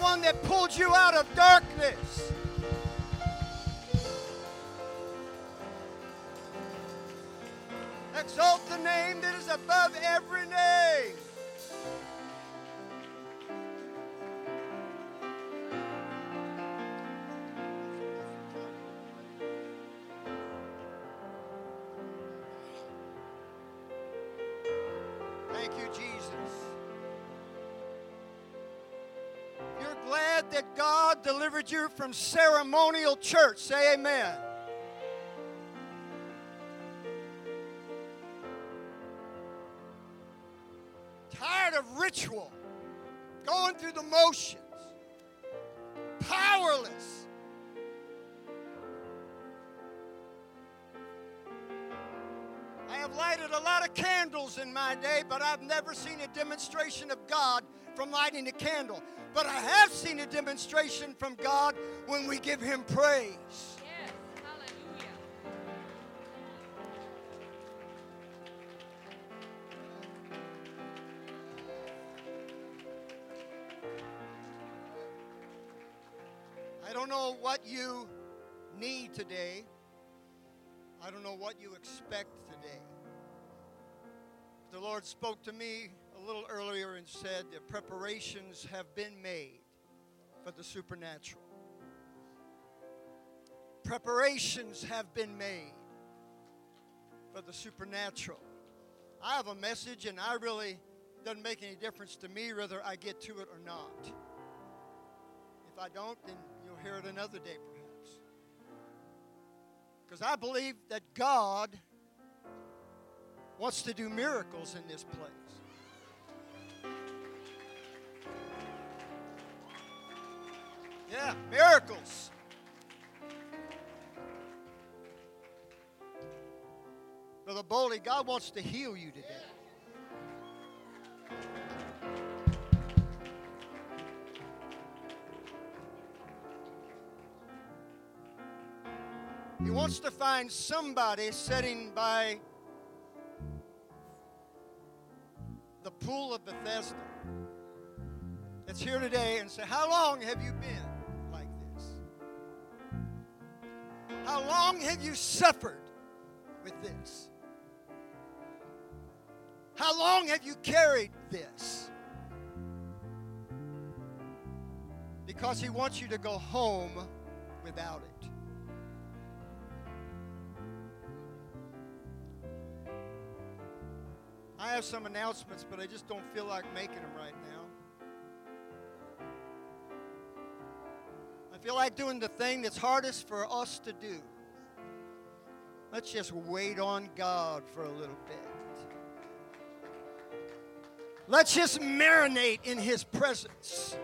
one that pulled you out of darkness. Exalt the name that is above every from ceremonial church. Say amen. Tired of ritual, going through the motions, powerless. I have lighted a lot of candles in my day, but I've never seen a demonstration of God from lighting a candle. But I have seen a demonstration from God when we give Him praise. Yes. I don't know what you need today. I don't know what you expect today. The Lord spoke to me a little earlier and said that preparations have been made for the supernatural. Preparations have been made for the supernatural. I have a message, and I really doesn't make any difference to me whether I get to it or not. If I don't, then you'll hear it another day, perhaps. Because I believe that God wants to do miracles in this place. Yeah, miracles. Brother Boley, God wants to heal you today. He hmm. wants to find somebody sitting by the pool of Bethesda that's here today and say, How long have you been How long have you suffered with this? How long have you carried this? Because He wants you to go home without it. I have some announcements, but I just don't feel like making them right now. Feel like doing the thing that's hardest for us to do. Let's just wait on God for a little bit. Let's just marinate in His presence.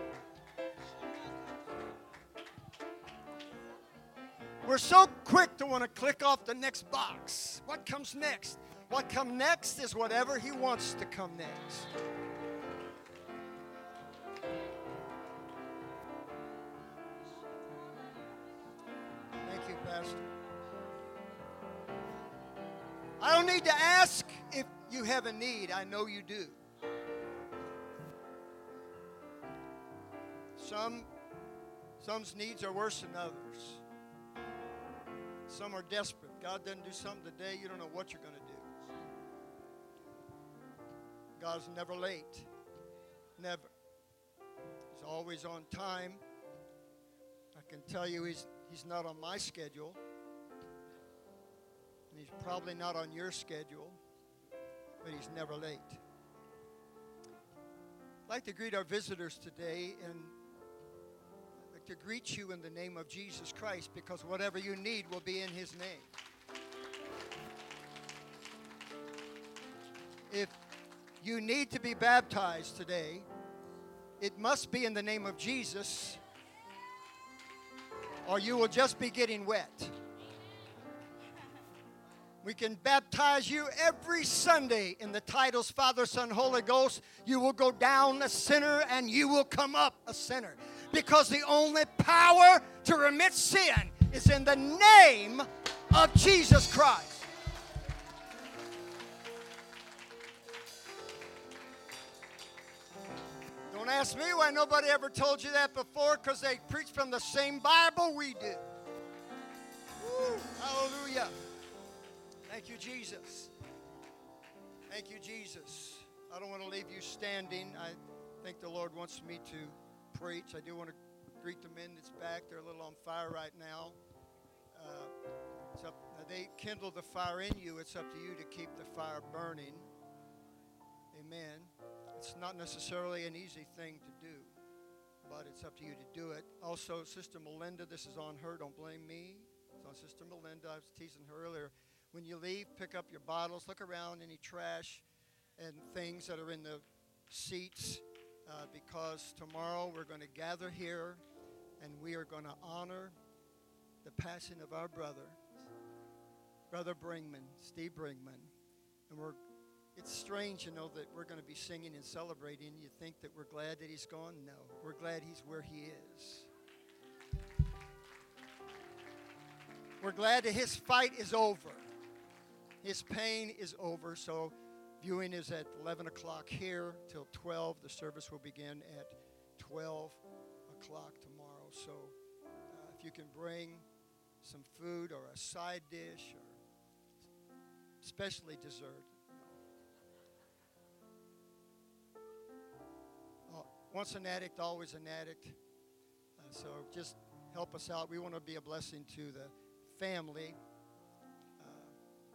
We're so quick to want to click off the next box. What comes next? What comes next is whatever He wants to come next. Have a need. I know you do. Some some's needs are worse than others. Some are desperate. God doesn't do something today, you don't know what you're going to do. God's never late. Never. He's always on time. I can tell you he's, he's not on my schedule. And he's probably not on your schedule, but he's never late. I'd like to greet our visitors today and like to greet you in the name of Jesus Christ because whatever you need will be in his name. If you need to be baptized today, it must be in the name of Jesus, or you will just be getting wet. We can baptize you every Sunday in the titles Father, Son, Holy Ghost. You will go down a sinner and you will come up a sinner. Because the only power to remit sin is in the name of Jesus Christ. Don't Ask me why nobody ever told you that before, because they preach from the same Bible we do. Woo, hallelujah. Thank you, Jesus. Thank you, Jesus. I don't want to leave you standing. I think the Lord wants me to preach. I do want to greet the men that's back. They're a little on fire right now. Uh, up, they kindle the fire in you. It's up to you to keep the fire burning. Amen. It's not necessarily an easy thing to do, but it's up to you to do it. Also, Sister Melinda, this is on her. Don't blame me. It's on Sister Melinda. I was teasing her earlier. When you leave, pick up your bottles, look around any trash and things that are in the seats uh, because tomorrow we're going to gather here and we are going to honor the passing of our brother, Brother Bringman, Steve Bringman. And we're it's strange, you know, that we're going to be singing and celebrating. You think that we're glad that he's gone? No, we're glad he's where he is. We're glad that his fight is over. His pain is over. So, viewing is at 11 o'clock here till 12. The service will begin at 12 o'clock tomorrow. So, uh, if you can bring some food or a side dish or especially dessert, once an addict, always an addict. Uh, so just help us out. We want to be a blessing to the family uh,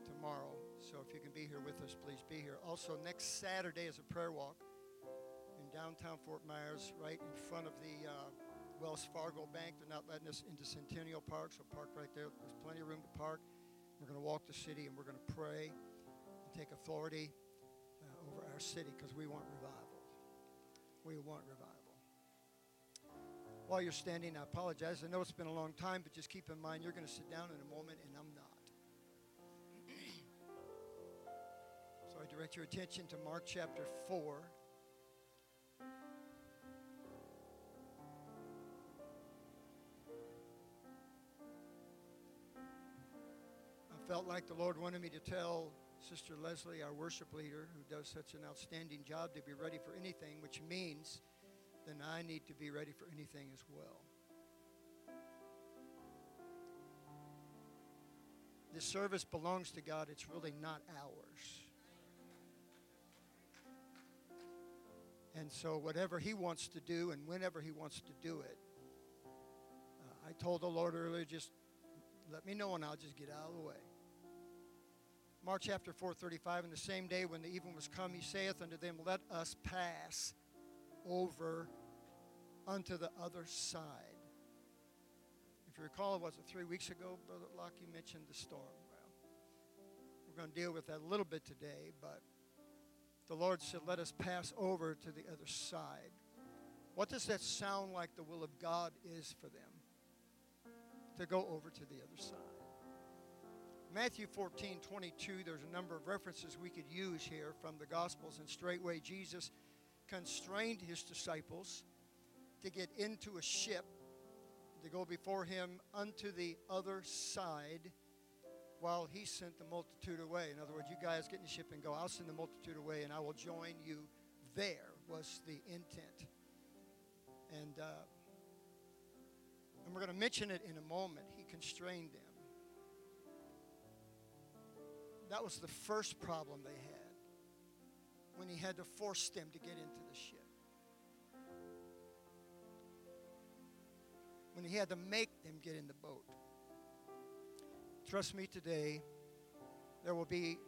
tomorrow. So if you can be here with us, please be here. Also, next Saturday is a prayer walk in downtown Fort Myers, right in front of the uh, Wells Fargo Bank. They're not letting us into Centennial Park, so park right there. There's plenty of room to park. We're going to walk the city and we're going to pray and take authority uh, over our city because we want revival. We want revival. While you're standing, I apologize. I know it's been a long time, but just keep in mind you're going to sit down in a moment, and I'm. Direct your attention to Mark chapter 4. I felt like the Lord wanted me to tell Sister Leslie, our worship leader, who does such an outstanding job, to be ready for anything, which means then I need to be ready for anything as well. This service belongs to God, it's really not ours. And so, whatever He wants to do and whenever He wants to do it, uh, I told the Lord earlier, just let me know and I'll just get out of the way. Mark chapter 4, 35. In the same day when the evening was come, he saith unto them, Let us pass over unto the other side. If you recall, was it three weeks ago, Brother Lockie mentioned the storm? Well, we're going to deal with that a little bit today, but the Lord said, Let us pass over to the other side. What does that sound like the will of God is for them? To go over to the other side. Matthew 14, 22, there's a number of references we could use here from the Gospels, and straightway Jesus constrained his disciples to get into a ship to go before him unto the other side while he sent the multitude away. In other words, you guys get in the ship and go, I'll send the multitude away and I will join you there, was the intent. And, uh, and we're going to mention it in a moment. He constrained them. That was the first problem they had when he had to force them to get into the ship. When he had to make them get in the boat. Trust me today, there will be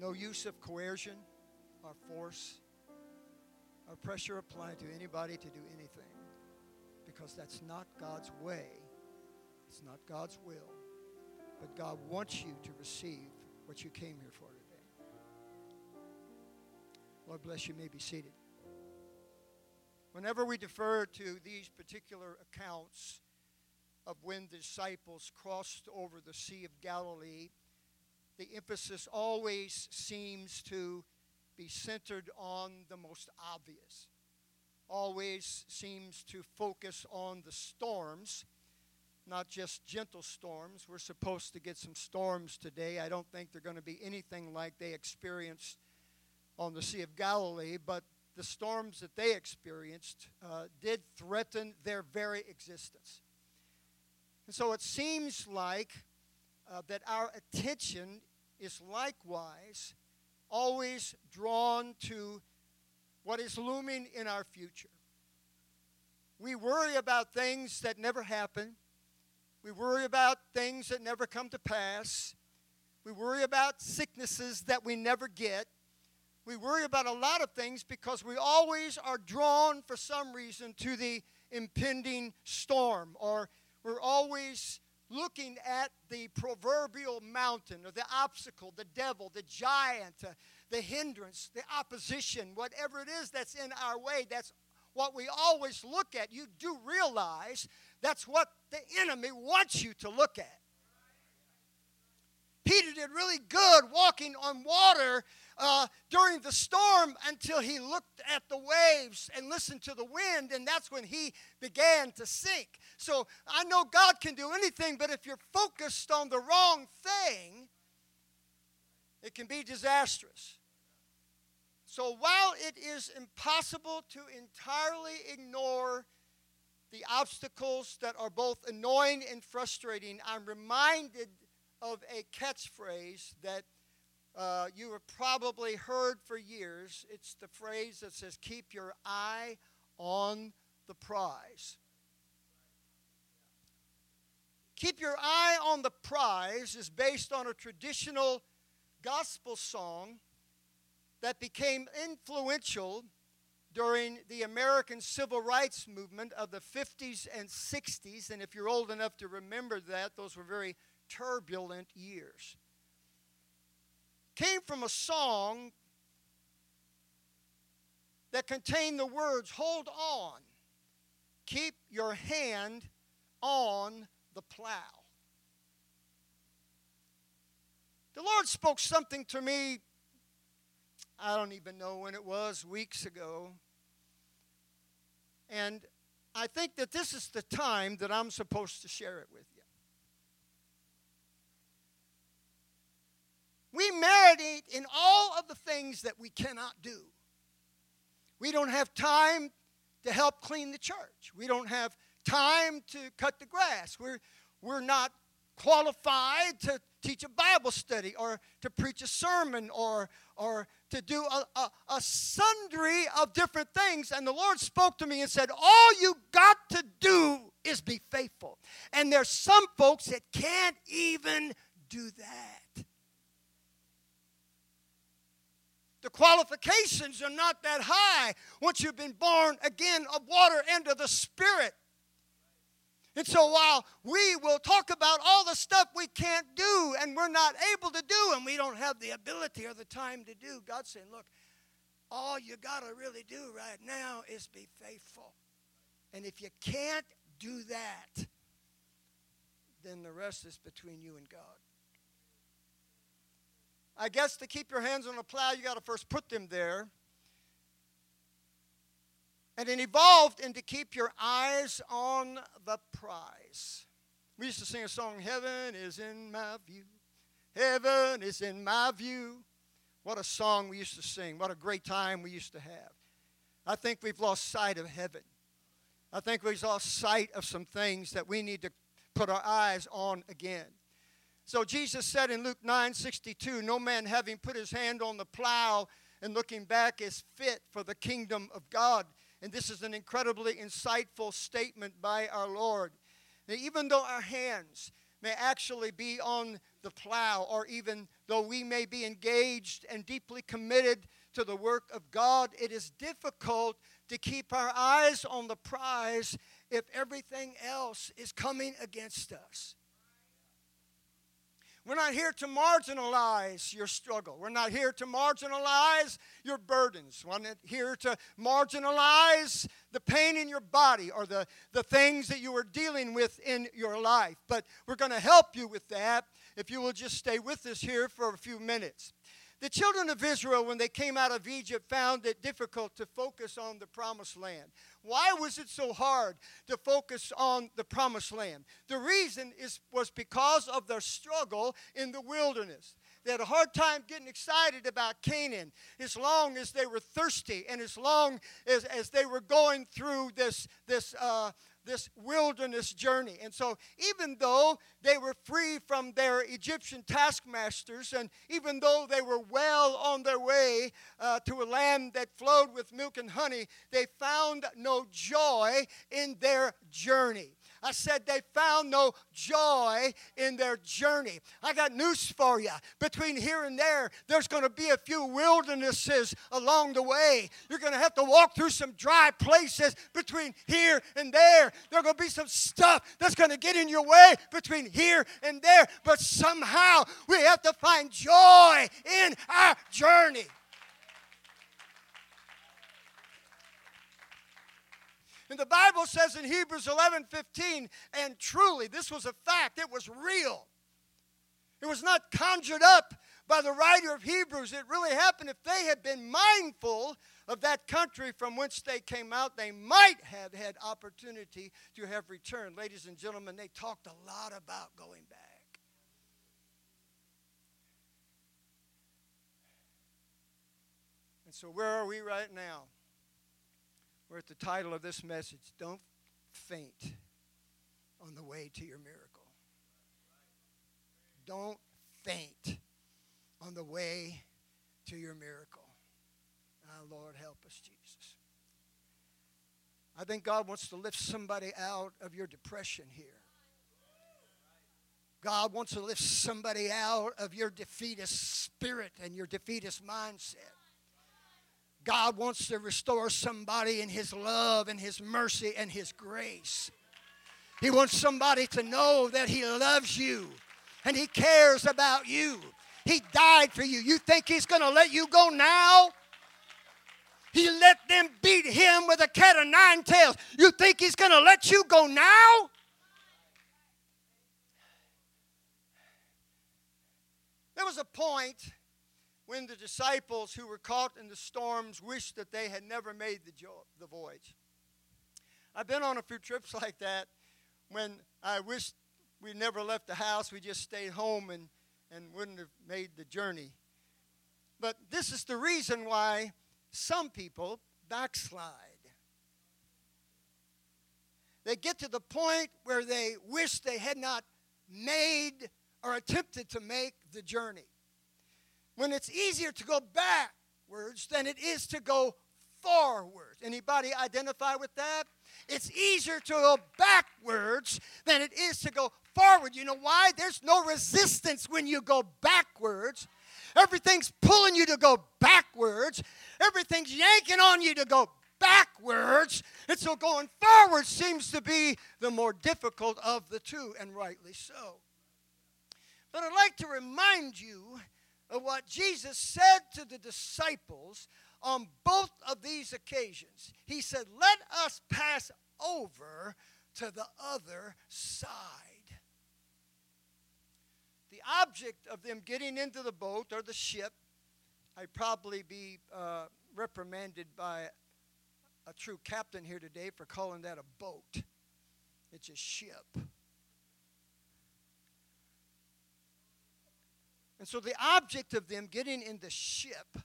no use of coercion or force or pressure applied to anybody to do anything because that's not God's way. It's not God's will. But God wants you to receive what you came here for today. Lord bless you. you may be seated. Whenever we defer to these particular accounts of when the disciples crossed over the Sea of Galilee, the emphasis always seems to be centered on the most obvious. Always seems to focus on the storms not just gentle storms. We're supposed to get some storms today. I don't think they're going to be anything like they experienced on the Sea of Galilee, but the storms that they experienced uh, did threaten their very existence. And so it seems like uh, that our attention is likewise always drawn to what is looming in our future. We worry about things that never happen. We worry about things that never come to pass. We worry about sicknesses that we never get. We worry about a lot of things because we always are drawn for some reason to the impending storm, or we're always looking at the proverbial mountain or the obstacle, the devil, the giant, uh, the hindrance, the opposition, whatever it is that's in our way. That's what we always look at. You do realize that's what the enemy wants you to look at. Peter did really good walking on water uh, during the storm until he looked at the waves and listened to the wind, and that's when he began to sink. So I know God can do anything, but if you're focused on the wrong thing, it can be disastrous. So while it is impossible to entirely ignore the obstacles that are both annoying and frustrating, I'm reminded of a catchphrase that uh, you have probably heard for years. It's the phrase that says, Keep your eye on the prize. Keep your eye on the prize is based on a traditional gospel song that became influential during the American Civil Rights Movement of the 50s and 60s. And if you're old enough to remember that, those were very turbulent years. Came from a song that contained the words, Hold on, keep your hand on the plow. The Lord spoke something to me, I don't even know when it was, weeks ago. And I think that this is the time that I'm supposed to share it with you. We marinate in all of the things that we cannot do. We don't have time to help clean the church. We don't have time to cut the grass. We're, we're not qualified to teach a Bible study or to preach a sermon or, or to do a, a, a, sundry of different things. And the Lord spoke to me and said, All you got to do is be faithful. And there's some folks that can't even do that. The qualifications are not that high once you've been born again of water and of the Spirit. And so while we will talk about all the stuff we can't do and we're not able to do and we don't have the ability or the time to do, God's saying, look, all you got to really do right now is be faithful. And if you can't do that, then the rest is between you and God. I guess to keep your hands on the plow, you got to first put them there. And it evolved into keep your eyes on the prize. We used to sing a song, Heaven is in my view. Heaven is in my view. What a song we used to sing. What a great time we used to have. I think we've lost sight of heaven. I think we've lost sight of some things that we need to put our eyes on again. So Jesus said in Luke 9 62, No man having put his hand on the plow and looking back is fit for the kingdom of God. And this is an incredibly insightful statement by our Lord. Now, even though our hands may actually be on the plow, or even though we may be engaged and deeply committed to the work of God, it is difficult to keep our eyes on the prize if everything else is coming against us. We're not here to marginalize your struggle. We're not here to marginalize your burdens. We're not here to marginalize the pain in your body or the, the things that you are dealing with in your life. But we're going to help you with that if you will just stay with us here for a few minutes. The children of Israel, when they came out of Egypt, found it difficult to focus on the promised land. Why was it so hard to focus on the promised land? The reason is, was because of their struggle in the wilderness. they had a hard time getting excited about Canaan as long as they were thirsty and as long as, as they were going through this, this, uh, this wilderness journey. And so, even though they were free from their Egyptian taskmasters, and even though they were well on their way uh, to a land that flowed with milk and honey, they found no joy in their journey. I said they found no joy in their journey. I got news for you. Between here and there, there's going to be a few wildernesses along the way. You're going to have to walk through some dry places between here and there. There's going to be some stuff that's going to get in your way between here and there. But somehow we have to find joy in our journey. And the Bible says in Hebrews 11 15, and truly, this was a fact, it was real. It was not conjured up by the writer of Hebrews. It really happened. If they had been mindful of that country from which they came out, they might have had opportunity to have returned. Ladies and gentlemen, they talked a lot about going back. And so, where are we right now? We're at the title of this message Don't Faint on the Way to Your Miracle. Don't faint on the way to your miracle. Ah, Lord, help us, Jesus. I think God wants to lift somebody out of your depression here. God wants to lift somebody out of your defeatist spirit and your defeatist mindset. God wants to restore somebody in His love and His mercy and His grace. He wants somebody to know that He loves you and He cares about you. He died for you. You think He's going to let you go now? He let them beat Him with a cat of nine tails. You think He's going to let you go now? There was a point when the disciples who were caught in the storms wished that they had never made the, jo- the voyage. I've been on a few trips like that when I wished we never left the house, we just stayed home and, and wouldn't have made the journey. But this is the reason why some people backslide. They get to the point where they wish they had not made or attempted to make the journey when it's easier to go backwards than it is to go forward. Anybody identify with that? It's easier to go backwards than it is to go forward. You know why? There's no resistance when you go backwards. Everything's pulling you to go backwards. Everything's yanking on you to go backwards. And so going forward seems to be the more difficult of the two, and rightly so. But I'd like to remind you of what Jesus said to the disciples on both of these occasions. He said, Let us pass over to the other side. The object of them getting into the boat or the ship, I'd probably be uh, reprimanded by a true captain here today for calling that a boat. It's a ship. And so the object of them getting in the ship,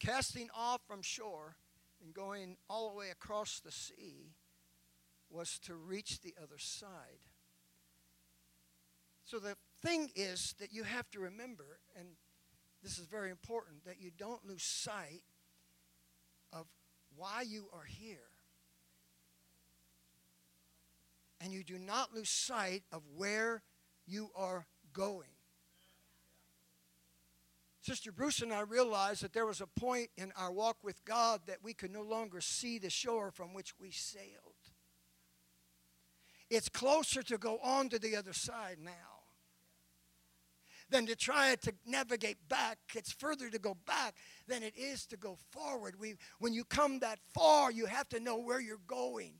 casting off from shore, and going all the way across the sea was to reach the other side. So the thing is that you have to remember, and this is very important, that you don't lose sight of why you are here. And you do not lose sight of where you are going. Sister Bruce and I realized that there was a point in our walk with God that we could no longer see the shore from which we sailed. It's closer to go on to the other side now than to try to navigate back. It's further to go back than it is to go forward. We, when you come that far, you have to know where you're going.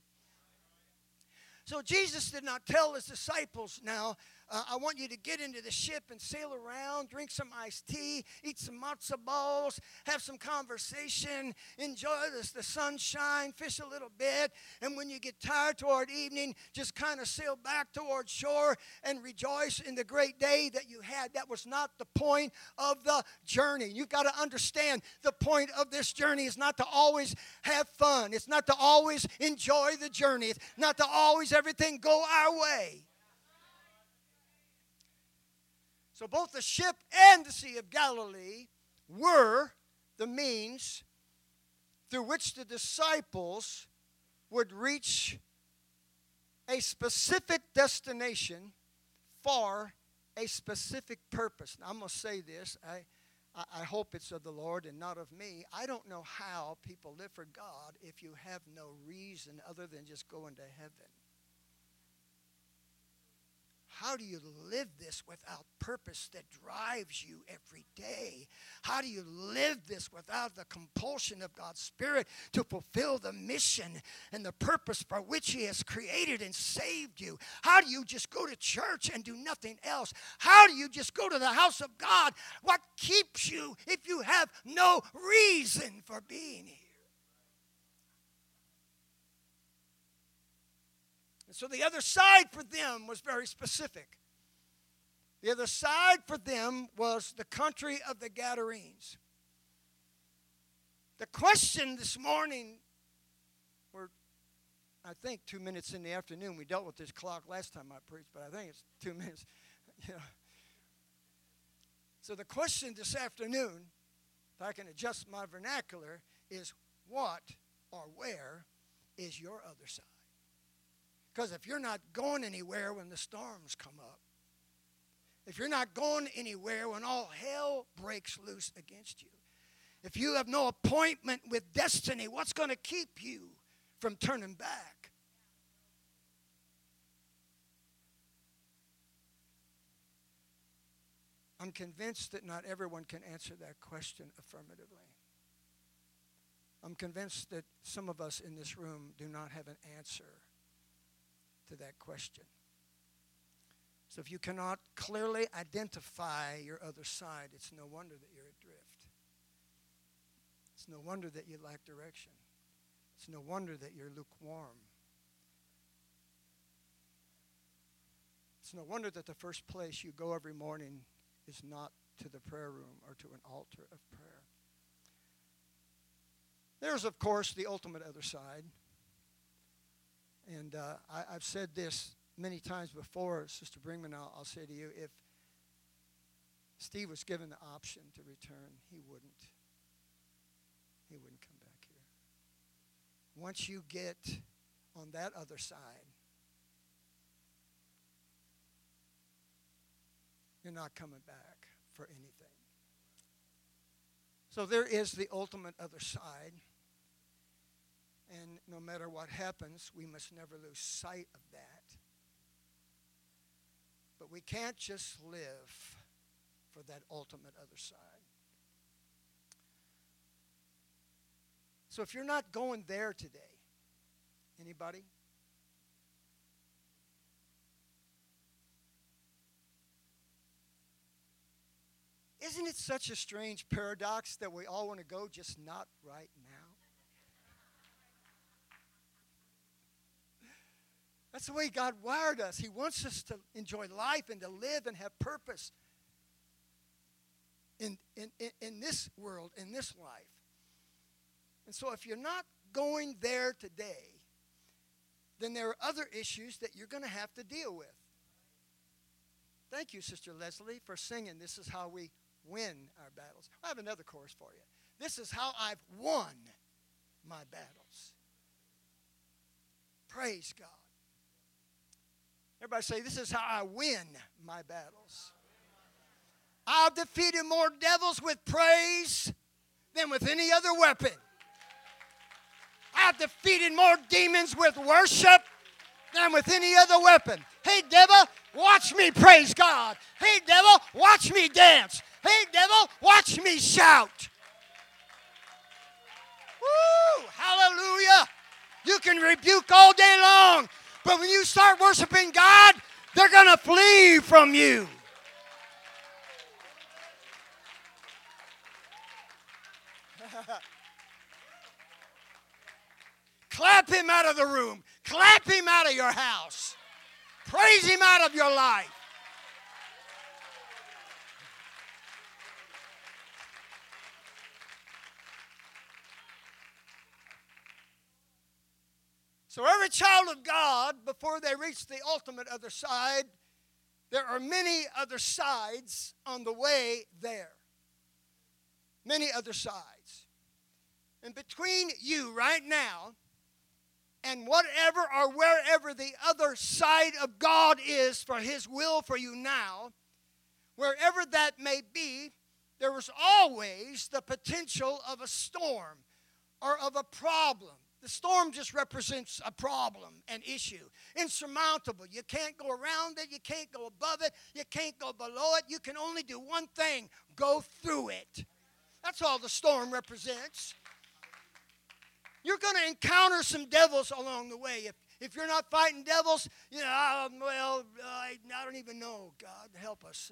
So Jesus did not tell his disciples now, uh, I want you to get into the ship and sail around, drink some iced tea, eat some matzo balls, have some conversation, enjoy this, the sunshine, fish a little bit. And when you get tired toward evening, just kind of sail back toward shore and rejoice in the great day that you had. That was not the point of the journey. You've got to understand the point of this journey is not to always have fun, it's not to always enjoy the journey, it's not to always everything go our way. So both the ship and the Sea of Galilee were the means through which the disciples would reach a specific destination for a specific purpose. Now, I'm going to say this. I, I hope it's of the Lord and not of me. I don't know how people live for God if you have no reason other than just going to heaven. How do you live this without purpose that drives you every day? How do you live this without the compulsion of God's Spirit to fulfill the mission and the purpose for which He has created and saved you? How do you just go to church and do nothing else? How do you just go to the house of God? What keeps you if you have no reason for being here? And so the other side for them was very specific. The other side for them was the country of the Gadarenes. The question this morning, we're, I think, two minutes in the afternoon. We dealt with this clock last time I preached, but I think it's two minutes. Yeah. So the question this afternoon, if I can adjust my vernacular, is what or where is your other side? Because if you're not going anywhere when the storms come up, if you're not going anywhere when all hell breaks loose against you, if you have no appointment with destiny, what's going to keep you from turning back? I'm convinced that not everyone can answer that question affirmatively. I'm convinced that some of us in this room do not have an answer to that question. So if you cannot clearly identify your other side, it's no wonder that you're adrift. It's no wonder that you lack direction. It's no wonder that you're lukewarm. It's no wonder that the first place you go every morning is not to the prayer room or to an altar of prayer. There's, of course, the ultimate other side. And uh, I, have said this many times before, Sister Brinkman, I'll, I'll say to you, if Steve was given the option to return, he wouldn't. He wouldn't come back here. Once you get on that other side, you're not coming back for anything. So there is the ultimate other side. And no matter what happens, we must never lose sight of that. But we can't just live for that ultimate other side. So if you're not going there today, anybody? Isn't it such a strange paradox that we all want to go, just not right now? That's the way God wired us. He wants us to enjoy life and to live and have purpose in, in, in this world, in this life. And so if you're not going there today, then there are other issues that you're going to have to deal with. Thank you, Sister Leslie, for singing This is How We Win Our Battles. I have another chorus for you. This is how I've won my battles. Praise God. Everybody say, This is how I win my battles. I've defeated more devils with praise than with any other weapon. I've defeated more demons with worship than with any other weapon. Hey, devil, watch me praise God. Hey, devil, watch me dance. Hey, devil, watch me shout. Woo! Hallelujah. You can rebuke all day long. But when you start worshiping God, they're going to flee from you. Clap him out of the room. Clap him out of your house. Praise him out of your life. So, every child of God, before they reach the ultimate other side, there are many other sides on the way there. Many other sides. And between you right now and whatever or wherever the other side of God is for His will for you now, wherever that may be, there is always the potential of a storm or of a problem. The storm just represents a problem, an issue, insurmountable. You can't go around it, you can't go above it, you can't go below it. You can only do one thing go through it. That's all the storm represents. You're going to encounter some devils along the way. If, if you're not fighting devils, you know, uh, well, I, I don't even know. God, help us.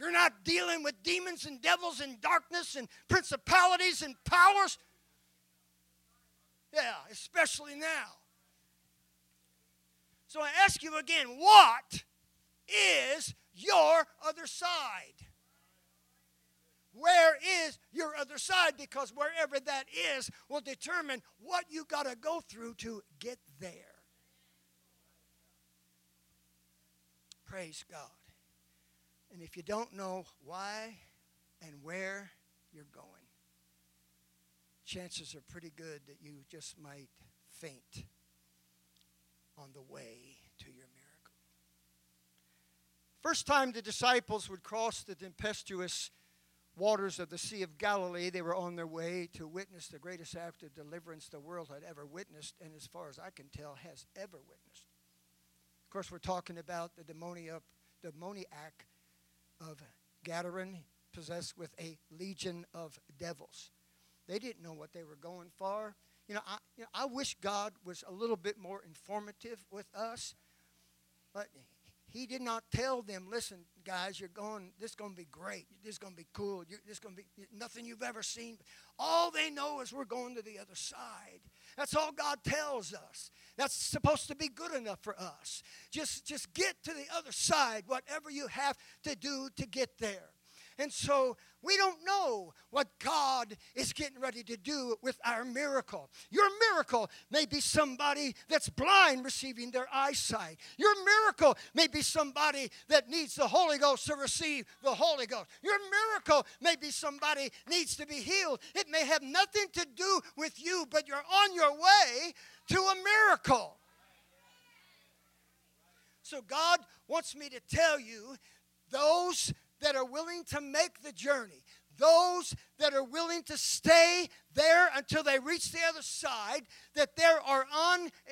You're not dealing with demons and devils and darkness and principalities and powers, yeah, especially now. So I ask you again, what is your other side? Where is your other side? Because wherever that is will determine what you got to go through to get there. Praise God. And if you don't know why and where you're going, chances are pretty good that you just might faint on the way to your miracle. First time the disciples would cross the tempestuous waters of the Sea of Galilee, they were on their way to witness the greatest act of deliverance the world had ever witnessed, and as far as I can tell, has ever witnessed. Of course, we're talking about the demoniac, of Gadarene, possessed with a legion of devils. They didn't know what they were going for. You know, I, you know, I wish God was a little bit more informative with us, but he did not tell them, listen, guys, you're going, this is going to be great. This is going to be cool. You're, this is going to be nothing you've ever seen. All they know is we're going to the other side. That's all God tells us. That's supposed to be good enough for us. Just, just get to the other side, whatever you have to do to get there. And so we don't know what God is getting ready to do with our miracle. Your miracle may be somebody that's blind receiving their eyesight. Your miracle may be somebody that needs the Holy Ghost to receive the Holy Ghost. Your miracle may be somebody needs to be healed. It may have nothing to do with you, but you're on your way to a miracle. So God wants me to tell you those that are willing to make the journey, those that are willing to stay there until they reach the other side, that there are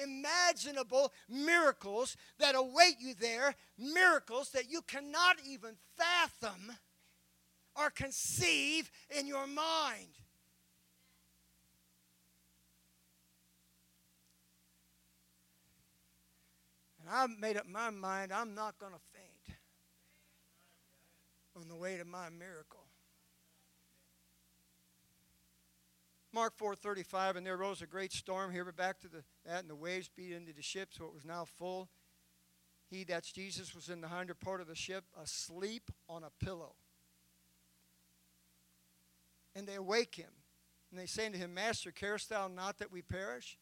unimaginable miracles that await you there, miracles that you cannot even fathom or conceive in your mind. And I've made up my mind I'm not going to on the way to my miracle. Mark 4:35, and there rose a great storm. Here we're back to the, that, and the waves beat into the ship, so it was now full. He, that's Jesus, was in the hinder part of the ship, asleep on a pillow. And they awake him, and they say unto him, Master, carest thou not that we perish?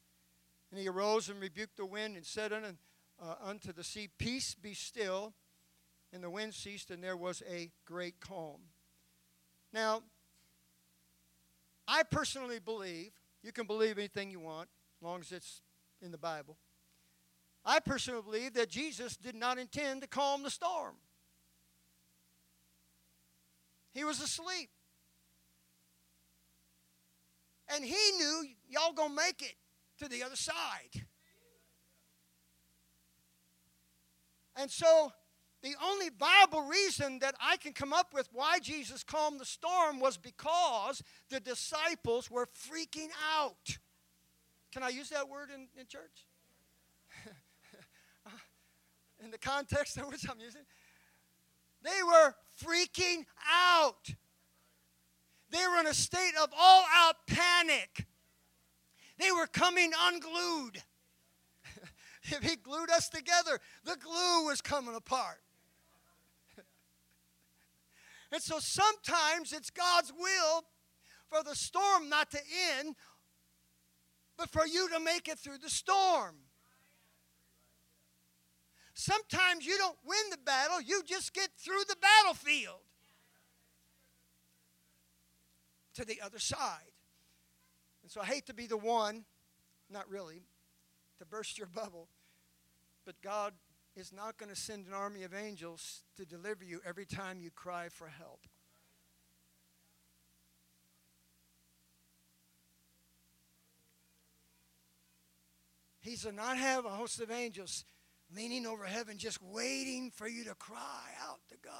And he arose and rebuked the wind and said unto, uh, unto the sea, Peace, be still and the wind ceased, and there was a great calm. Now, I personally believe, you can believe anything you want, as long as it's in the Bible. I personally believe that Jesus did not intend to calm the storm. He was asleep. And he knew y'all gonna make it to the other side. And so the only viable reason that I can come up with why Jesus calmed the storm was because the disciples were freaking out. Can I use that word in, in church? Uh, in the context in which I'm using, they were freaking out. They were in a state of all out panic. They were coming unglued. if he glued us together, the glue was coming apart. And so sometimes it's God's will for the storm not to end, but for you to make it through the storm. Sometimes you don't win the battle, you just get through the battlefield to the other side. And so I hate to be the one, not really, to burst your bubble, but God is not going to send an army of angels to deliver you every time you cry for help. He does not have a host of angels leaning over heaven just waiting for you to cry out to God.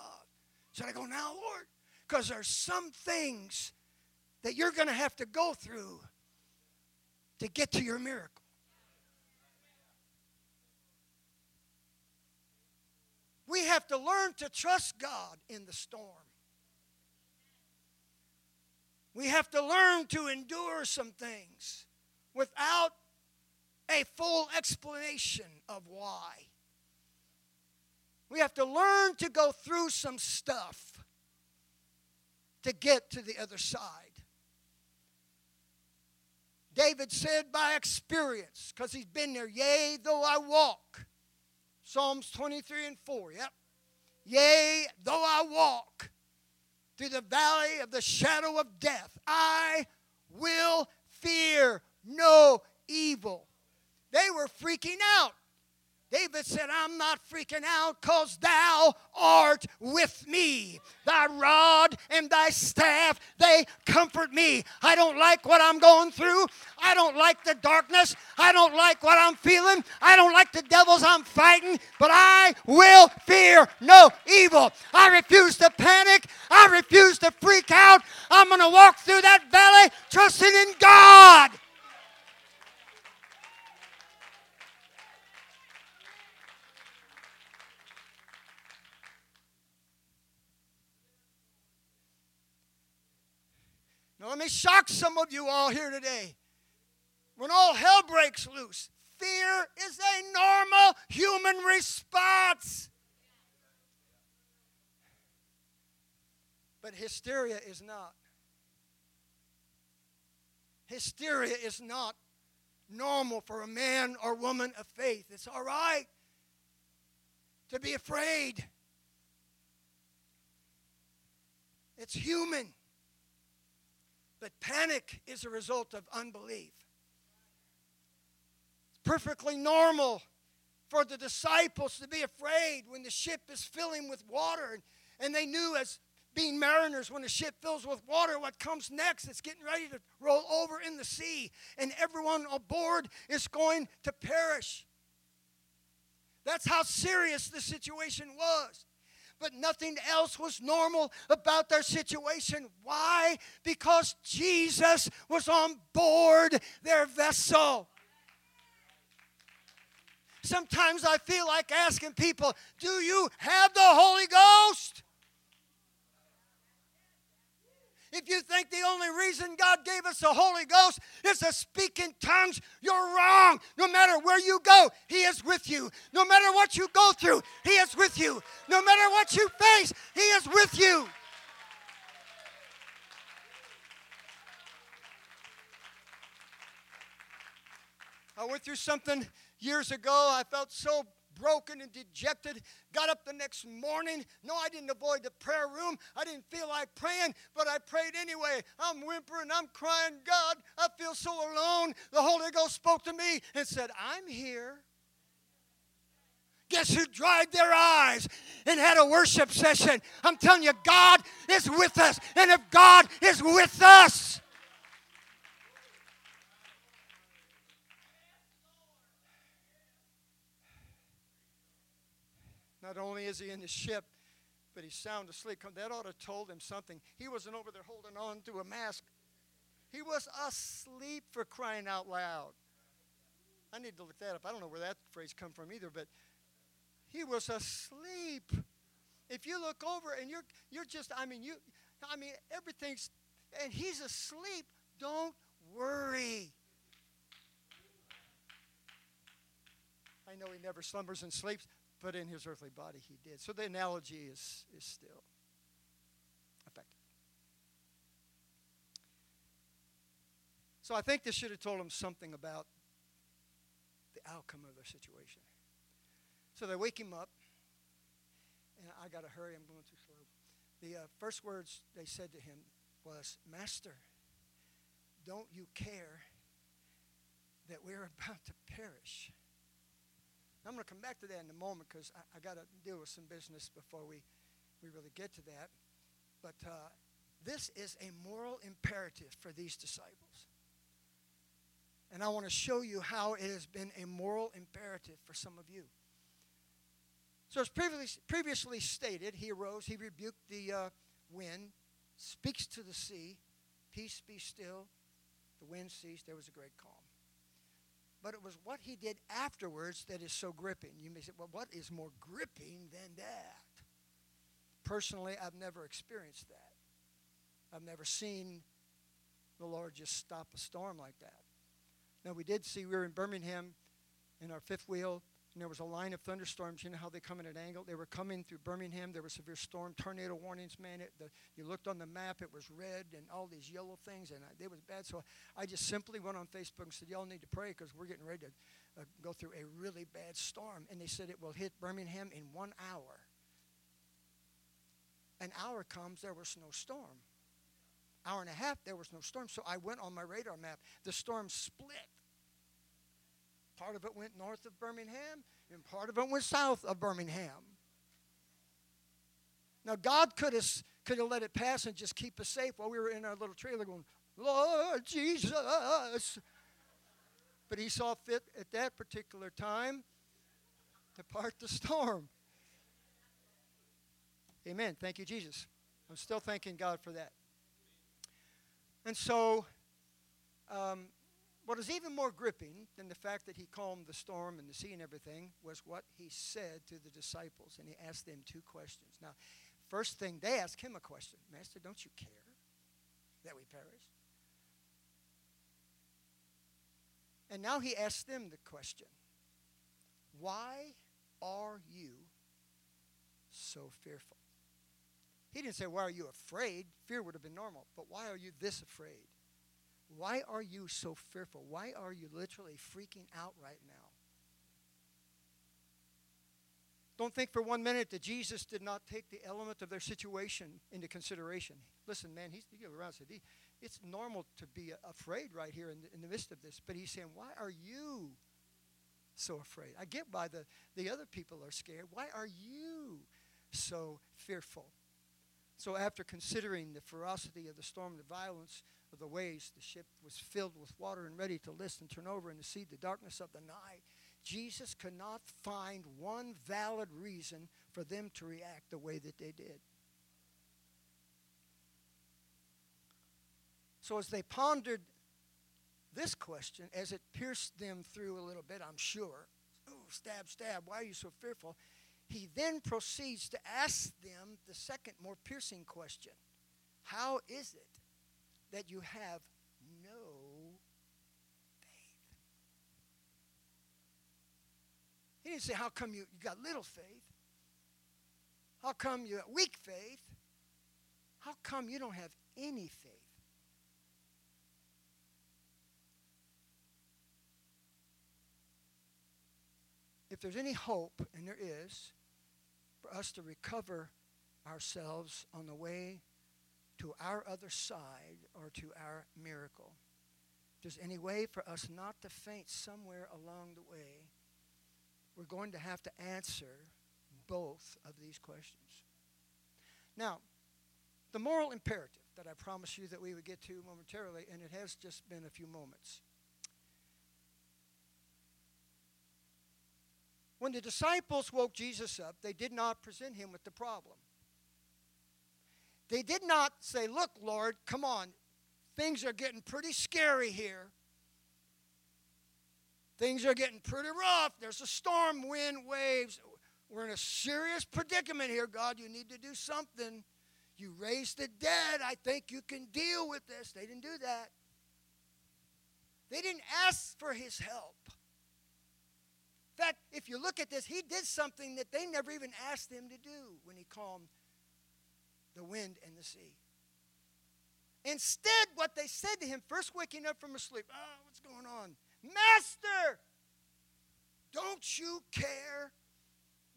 Should I go now, Lord? Because there's some things that you're going to have to go through to get to your miracle. We have to learn to trust God in the storm. We have to learn to endure some things without a full explanation of why. We have to learn to go through some stuff to get to the other side. David said by experience, because he's been there, Yea, though I walk. Psalms 23 and 4, yep. Yea, though I walk through the valley of the shadow of death, I will fear no evil. They were freaking out. David said, I'm not freaking out because thou art with me. Thy rod and thy staff, they comfort me. I don't like what I'm going through. I don't like the darkness. I don't like what I'm feeling. I don't like the devils I'm fighting, but I will fear no evil. I refuse to panic. I refuse to freak out. I'm going to walk through that valley trusting in God. Now, let me shock some of you all here today. When all hell breaks loose, fear is a normal human response. But hysteria is not. Hysteria is not normal for a man or woman of faith. It's all right to be afraid. It's human. But panic is a result of unbelief. It's perfectly normal for the disciples to be afraid when the ship is filling with water. And, and they knew, as being mariners, when the ship fills with water, what comes next? It's getting ready to roll over in the sea, and everyone aboard is going to perish. That's how serious the situation was but nothing else was normal about their situation. Why? Because Jesus was on board their vessel. Sometimes I feel like asking people, Do you have the Holy Ghost? If you think the only reason God gave us the Holy Ghost is to speak in tongues, you're wrong. No matter where you go, He is with you. No matter what you go through, He is with you. No matter what you face, He is with you. I went through something years ago. I felt so broken and dejected. Got up the next morning. No, I didn't avoid the prayer room. I didn't feel like praying, but I prayed anyway. I'm whimpering, I'm crying, God, I feel so alone. The Holy Ghost spoke to me and said, I'm here. Guess who dried their eyes and had a worship session? I'm telling you, God is with us. And if God is with us, Not only is he in the ship, but he's sound asleep. That ought to told him something. He wasn't over there holding on to a mask. He was asleep for crying out loud. I need to look that up. I don't know where that phrase come from either, but He was asleep. If you look over and you're you're just I mean you I mean everything's and he's asleep. Don't worry. I know he never slumbers and sleeps, but in his earthly body he did. So the analogy is, is still effective. So I think this should have told him something about the outcome of their situation. So they wake him up, and I got to hurry, I'm going too slow. The uh, first words they said to him was, Master, don't you care that we're about to perish? I'm going to come back to that in a moment because I, I got to deal with some business before we, we really get to that. But uh, this is a moral imperative for these disciples. And I want to show you how it has been a moral imperative for some of you. So, as previously, previously stated, he arose, he rebuked the uh, wind, speaks to the sea, Peace be still. The wind ceased, there was a great calm. But it was what he did afterwards that is so gripping. You may say, well, what is more gripping than that? Personally, I've never experienced that. I've never seen the Lord just stop a storm like that. Now, we did see, we were in Birmingham in our fifth wheel, and there was a line of thunderstorms. You know how they come in at an angle? They were coming through Birmingham. There were severe storm, tornado warnings, man. It, the, you looked on the map, it was red and all these yellow things, and I, it was bad. So I just simply went on Facebook and said, Y'all need to pray because we're getting ready to uh, go through a really bad storm. And they said it will hit Birmingham in one hour. An hour comes, there was no storm. Hour and a half, there was no storm. So I went on my radar map. The storm split Part of it went north of Birmingham, and part of it went south of Birmingham. Now, God could have, could have let it pass and just keep us safe while we were in our little trailer going, Lord Jesus. But He saw fit at that particular time to part the storm. Amen. Thank you, Jesus. I'm still thanking God for that. And so, um, what is even more gripping than the fact that he calmed the storm and the sea and everything was what he said to the disciples. And he asked them two questions. Now, first thing, they asked him a question Master, don't you care that we perish? And now he asks them the question Why are you so fearful? He didn't say, Why are you afraid? Fear would have been normal. But why are you this afraid? Why are you so fearful? Why are you literally freaking out right now? Don't think for one minute that Jesus did not take the element of their situation into consideration. Listen, man, he's, he around said, it's normal to be afraid right here in the, in the midst of this. But he's saying, why are you so afraid? I get why the, the other people are scared. Why are you so fearful? So after considering the ferocity of the storm, the violence of the waves. The ship was filled with water and ready to list and turn over and to see the darkness of the night. Jesus could not find one valid reason for them to react the way that they did. So, as they pondered this question, as it pierced them through a little bit, I'm sure, oh, stab, stab, why are you so fearful? He then proceeds to ask them the second, more piercing question How is it that you have no faith. He didn't say, How come you, you got little faith? How come you got weak faith? How come you don't have any faith? If there's any hope, and there is, for us to recover ourselves on the way to our other side or to our miracle. If there's any way for us not to faint somewhere along the way, we're going to have to answer both of these questions. Now, the moral imperative that I promised you that we would get to momentarily, and it has just been a few moments. When the disciples woke Jesus up, they did not present him with the problem. They did not say, Look, Lord, come on, things are getting pretty scary here. Things are getting pretty rough. There's a storm, wind, waves. We're in a serious predicament here, God. You need to do something. You raised the dead. I think you can deal with this. They didn't do that. They didn't ask for his help. In fact, if you look at this, he did something that they never even asked him to do when he calmed the wind and the sea. Instead, what they said to him, first waking up from a sleep, oh, what's going on? Master, don't you care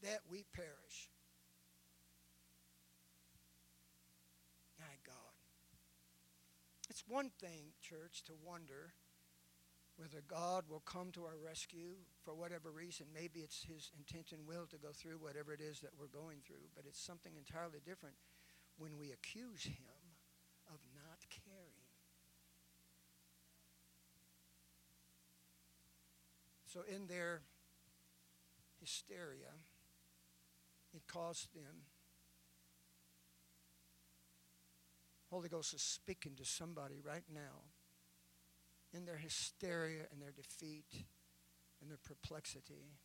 that we perish? My God. It's one thing, church, to wonder whether God will come to our rescue for whatever reason. Maybe it's His intent and will to go through whatever it is that we're going through, but it's something entirely different when we accuse Him of not caring. So, in their hysteria, it caused them. Holy Ghost is speaking to somebody right now in their hysteria and their defeat and their perplexity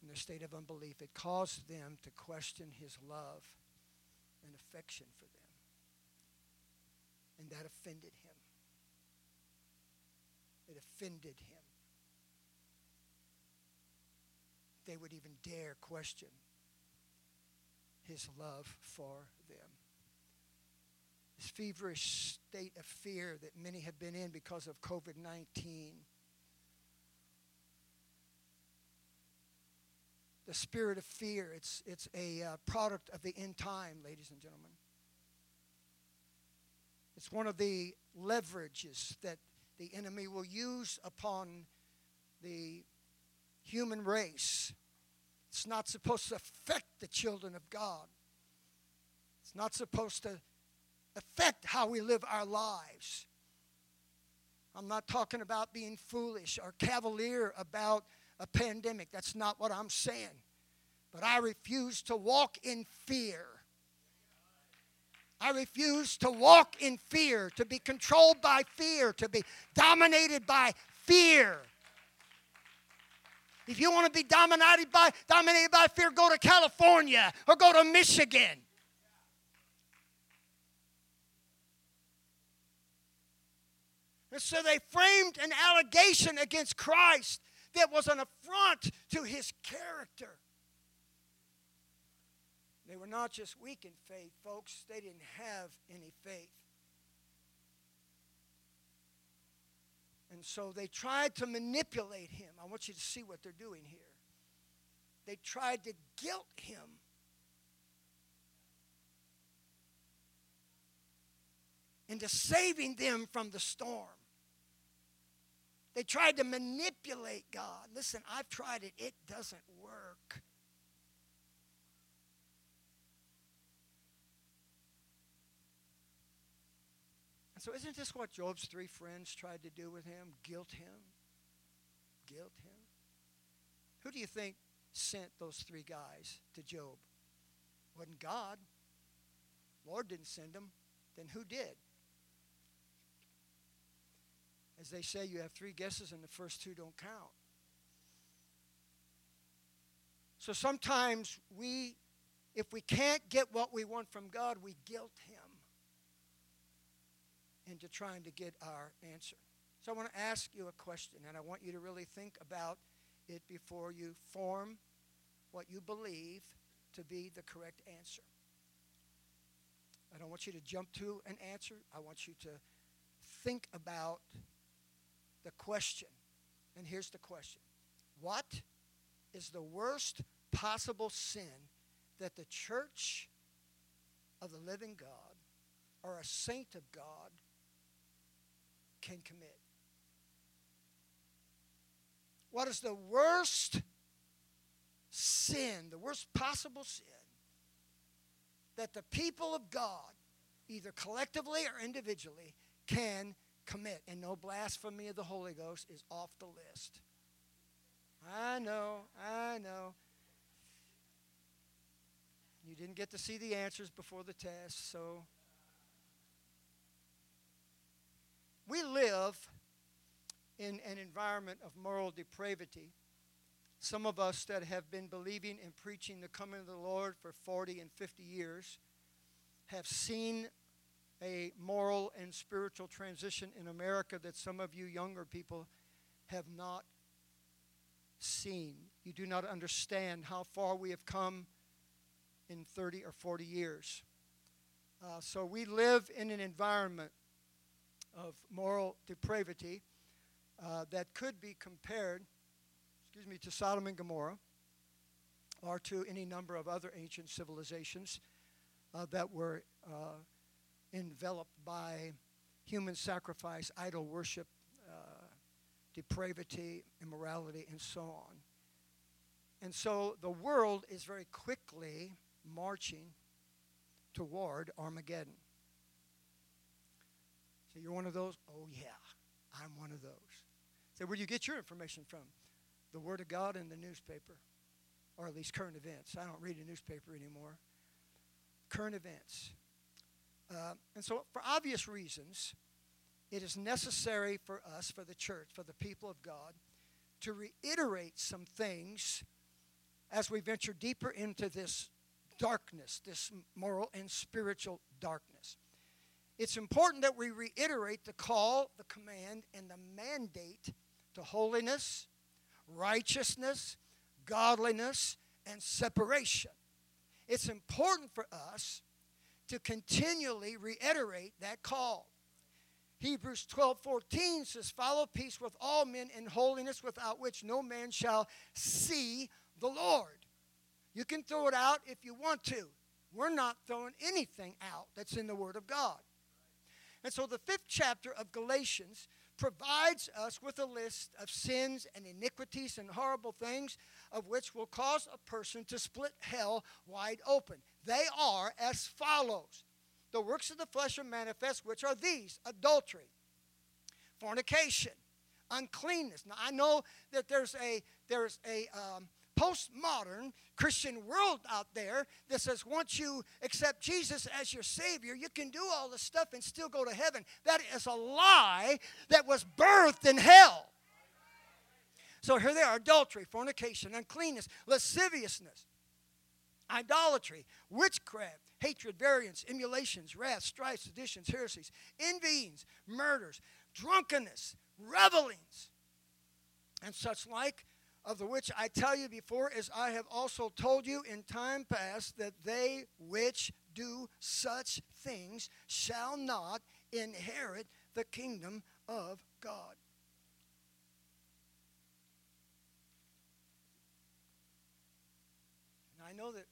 and their state of unbelief. It caused them to question his love and affection for them. And that offended him. It offended him. They would even dare question his love for them this feverish state of fear that many have been in because of COVID 19. The spirit of fear, it's, it's a uh, product of the end time, ladies and gentlemen. It's one of the leverages that the enemy will use upon the human race. It's not supposed to affect the children of God. It's not supposed to affect how we live our lives. I'm not talking about being foolish or cavalier about a pandemic. That's not what I'm saying. But I refuse to walk in fear. I refuse to walk in fear, to be controlled by fear, to be dominated by fear. If you want to be dominated by dominated by fear, go to California or go to Michigan. And so they framed an allegation against Christ that was an affront to his character. They were not just weak in faith, folks, they didn't have any faith. And so they tried to manipulate him. I want you to see what they're doing here. They tried to guilt him. Into saving them from the storm. They tried to manipulate God. Listen, I've tried it, it doesn't work. And so, isn't this what Job's three friends tried to do with him? Guilt him? Guilt him? Who do you think sent those three guys to Job? Wasn't God. Lord didn't send them. Then who did? As they say, you have three guesses and the first two don't count. So sometimes we, if we can't get what we want from God, we guilt Him into trying to get our answer. So I want to ask you a question, and I want you to really think about it before you form what you believe to be the correct answer. I don't want you to jump to an answer. I want you to think about the question. And here's the question What is the worst possible sin that the church of the living God or a saint of God can commit? What is the worst sin, the worst possible sin that the people of God, either collectively or individually, can commit. And no blasphemy of the Holy Ghost is off the list. I know, I know. You didn't get to see the answers before the test, so. We live in an environment of moral depravity Some of us that have been believing and preaching the coming of the Lord for 40 and 50 years have seen a moral and spiritual transition in America that some of you younger people have not seen. You do not understand how far we have come in 30 or 40 years. Uh, so we live in an environment of moral depravity uh, that could be compared, excuse me, to Sodom and Gomorrah or to any number of other ancient civilizations uh, that were uh, enveloped by human sacrifice, idol worship, uh, depravity, immorality, and so on. And so the world is very quickly marching toward Armageddon. So you're one of those? Oh, yeah, I'm one of those. So where do you get your information from? The Word of God and the newspaper, or at least current events. I don't read a newspaper anymore. Current events. Uh, and so, for obvious reasons, it is necessary for us, for the church, for the people of God, to reiterate some things as we venture deeper into this darkness, this moral and spiritual darkness. It's important that we reiterate the call, the command, and the mandate to holiness, righteousness, godliness, and separation. It's important for us to continually reiterate that call. Hebrews 12 14 says, Follow peace with all men in holiness, without which no man shall see the Lord. You can throw it out if you want to. We're not throwing anything out that's in the Word of God. And so the fifth chapter of Galatians provides us with a list of sins and iniquities and horrible things of which will cause a person to split hell wide open. They are as follows The works of the flesh are manifest, which are these adultery, fornication, uncleanness. Now, I know that there's a, there's a, um, postmodern Christian world out there that says once you accept Jesus as your Savior, you can do all this stuff and still go to heaven. That is a lie that was birthed in hell. So here they are adultery, fornication, uncleanness, lasciviousness, idolatry, witchcraft, hatred, variance, emulations, wrath, strife, seditions, heresies, envyings, murders, drunkenness, revelings, and such like of the which I tell you before, as I have also told you in time past, that they which do such things shall not inherit the kingdom of God. I know that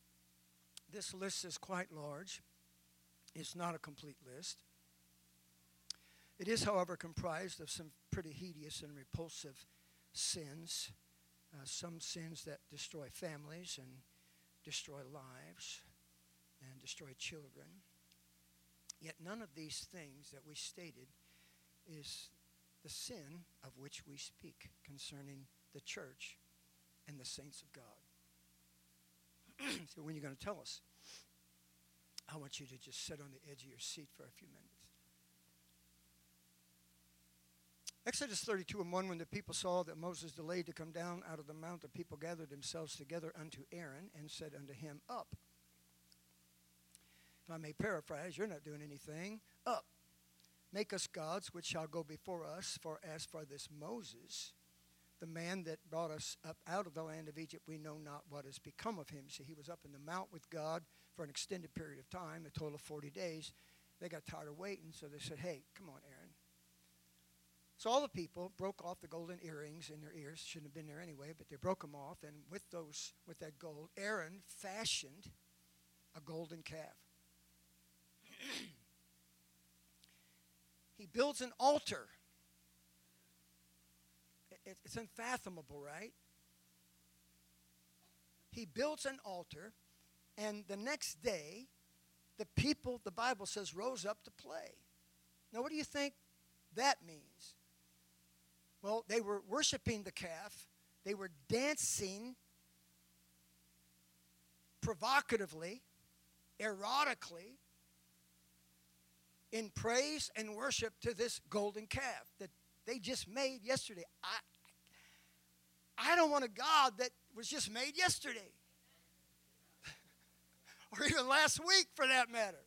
this list is quite large. It's not a complete list. It is, however, comprised of some pretty hideous and repulsive sins uh, some sins that destroy families and destroy lives and destroy children. Yet none of these things that we stated is the sin of which we speak concerning the church and the saints of God. so when are you're going to tell us, I want you to just sit on the edge of your seat for a few minutes. Exodus 32 and 1 When the people saw that Moses delayed to come down out of the mount, the people gathered themselves together unto Aaron and said unto him, Up. If I may paraphrase, you're not doing anything. Up. Make us gods which shall go before us, for as for this Moses, the man that brought us up out of the land of Egypt, we know not what has become of him. See, he was up in the mount with God for an extended period of time, a total of 40 days. They got tired of waiting, so they said, Hey, come on, Aaron so all the people broke off the golden earrings in their ears. Shouldn't have been there anyway, but they broke them off. And with those, with that gold, Aaron fashioned a golden calf. he builds an altar. It's unfathomable, right? He builds an altar, and the next day, the people, the Bible says, rose up to play. Now, what do you think that means? Well, they were worshiping the calf, they were dancing provocatively, erotically, in praise and worship to this golden calf that they just made yesterday. I, I don't want a God that was just made yesterday. or even last week for that matter.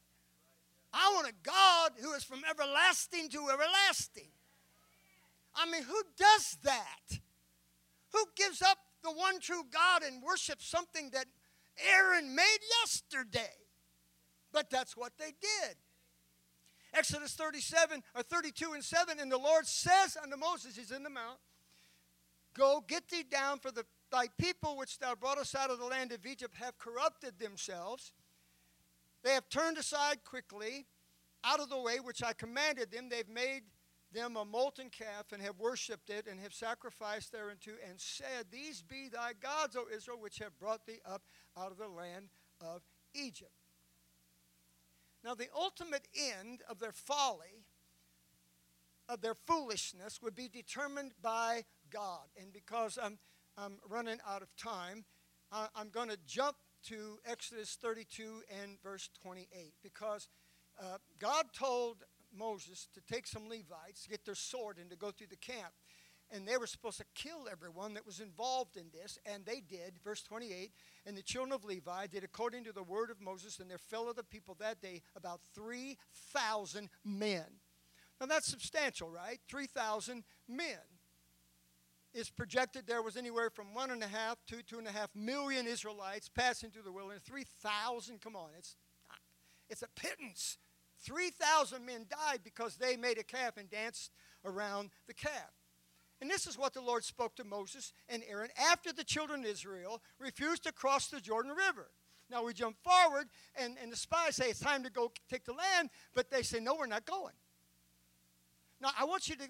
I want a God who is from everlasting to everlasting. I mean, who does that? Who gives up the one true God and worships something that Aaron made yesterday? But that's what they did. Exodus 37 or 32 and 7, and the Lord says unto Moses, He's in the mount, Go, get thee down, for the, thy people which thou broughtest out of the land of Egypt have corrupted themselves. They have turned aside quickly out of the way which I commanded them. They've made them a molten calf and have worshipped it and have sacrificed thereunto and said, These be thy gods, O Israel, which have brought thee up out of the land of Egypt. Now, the ultimate end of their folly, of their foolishness, would be determined by God. And because I'm, I'm running out of time, uh, I'm going to jump to Exodus 32 and verse 28 because uh, God told Moses to take some Levites, get their sword, and to go through the camp. And they were supposed to kill everyone that was involved in this, and they did. Verse 28 And the children of Levi did according to the word of Moses, and there fell of the people that day about 3,000 men. Now that's substantial, right? 3,000 men is projected there was anywhere from one and a half to two and a half million Israelites passing through the wilderness. 3,000, come on, it's, it's a pittance. 3,000 men died because they made a calf and danced around the calf. And this is what the Lord spoke to Moses and Aaron after the children of Israel refused to cross the Jordan River. Now we jump forward, and, and the spies say it's time to go take the land, but they say, no, we're not going. Now I want you to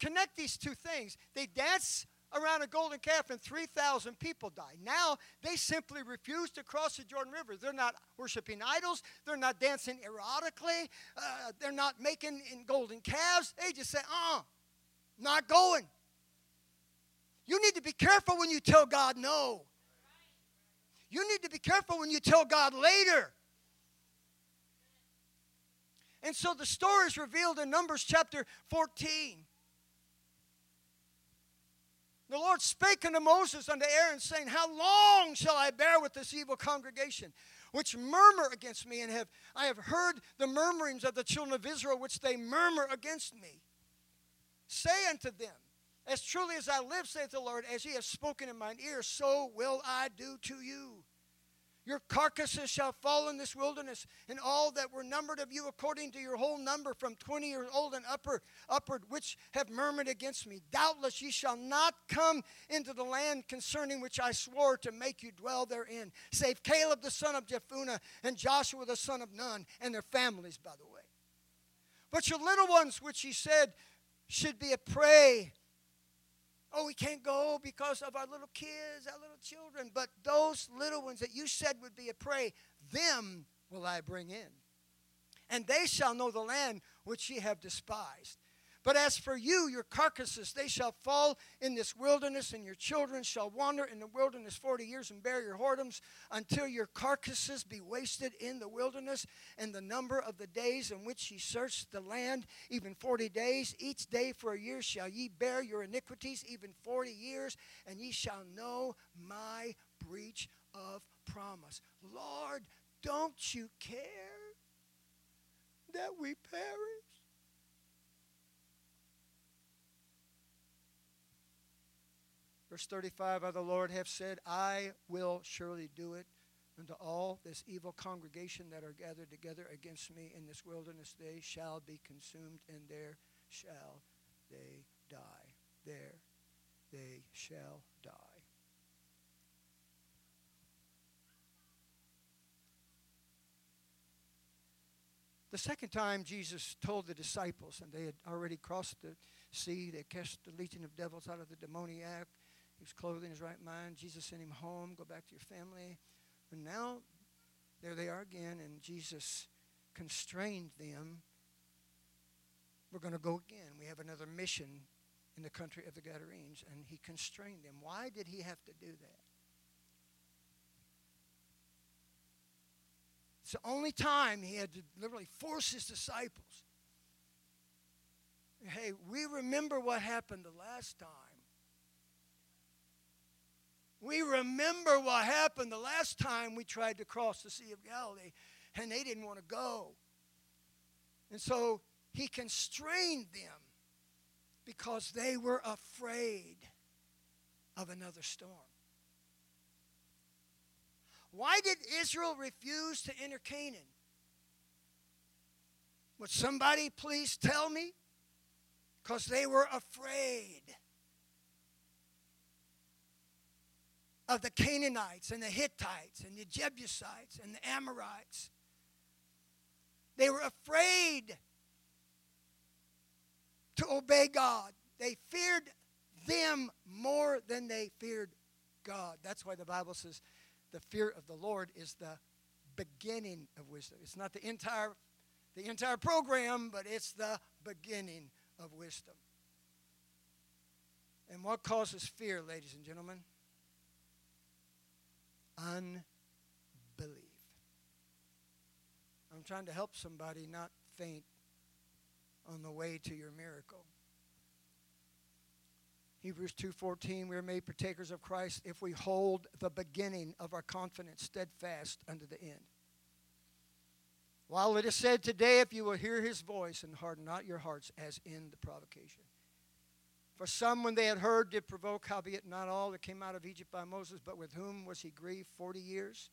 Connect these two things. They dance around a golden calf and 3,000 people die. Now they simply refuse to cross the Jordan River. They're not worshiping idols. They're not dancing erotically. Uh, they're not making in golden calves. They just say, uh, not going. You need to be careful when you tell God no. You need to be careful when you tell God later. And so the story is revealed in Numbers chapter 14. The Lord spake unto Moses unto Aaron, saying, How long shall I bear with this evil congregation, which murmur against me, and have I have heard the murmurings of the children of Israel, which they murmur against me? Say unto them, As truly as I live, saith the Lord, as ye have spoken in mine ear, so will I do to you. Your carcasses shall fall in this wilderness, and all that were numbered of you according to your whole number, from twenty years old and upper, upward, which have murmured against me. Doubtless ye shall not come into the land concerning which I swore to make you dwell therein, save Caleb the son of Jephunneh and Joshua the son of Nun, and their families, by the way. But your little ones, which he said should be a prey Oh, we can't go because of our little kids, our little children. But those little ones that you said would be a prey, them will I bring in. And they shall know the land which ye have despised. But as for you, your carcasses, they shall fall in this wilderness, and your children shall wander in the wilderness forty years and bear your whoredoms until your carcasses be wasted in the wilderness. And the number of the days in which ye searched the land, even forty days, each day for a year shall ye bear your iniquities, even forty years, and ye shall know my breach of promise. Lord, don't you care that we perish? Verse 35 I, the Lord, have said, I will surely do it unto all this evil congregation that are gathered together against me in this wilderness. They shall be consumed, and there shall they die. There they shall die. The second time Jesus told the disciples, and they had already crossed the sea, they cast the legion of devils out of the demoniac, he was clothed in his right mind. Jesus sent him home. Go back to your family. And now, there they are again, and Jesus constrained them. We're going to go again. We have another mission in the country of the Gadarenes, and he constrained them. Why did he have to do that? It's the only time he had to literally force his disciples. Hey, we remember what happened the last time. We remember what happened the last time we tried to cross the Sea of Galilee, and they didn't want to go. And so he constrained them because they were afraid of another storm. Why did Israel refuse to enter Canaan? Would somebody please tell me? Because they were afraid of the Canaanites and the Hittites and the Jebusites and the Amorites. They were afraid to obey God. They feared them more than they feared God. That's why the Bible says the fear of the Lord is the beginning of wisdom. It's not the entire the entire program, but it's the beginning of wisdom. And what causes fear, ladies and gentlemen? Unbelief. I'm trying to help somebody not faint on the way to your miracle. Hebrews 2:14 we are made partakers of Christ if we hold the beginning of our confidence steadfast unto the end. While it is said today if you will hear his voice and harden not your hearts as in the provocation. For some when they had heard did provoke howbeit not all that came out of Egypt by Moses but with whom was he grieved 40 years?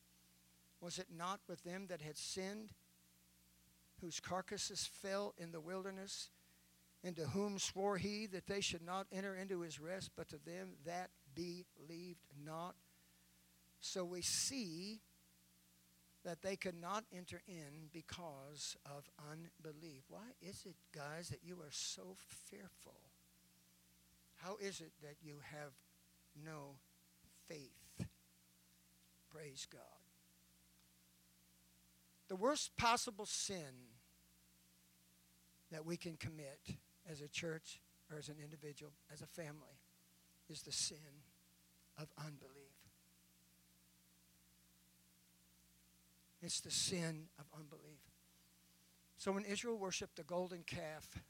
Was it not with them that had sinned whose carcasses fell in the wilderness? and to whom swore he that they should not enter into his rest, but to them that believed not. So we see that they could not enter in because of unbelief. Why is it, guys, that you are so fearful? How is it that you have no faith? Praise God. The worst possible sin that we can commit as a church or as an individual, as a family, is the sin of unbelief. It's the sin of unbelief. So when Israel worshiped the golden calf,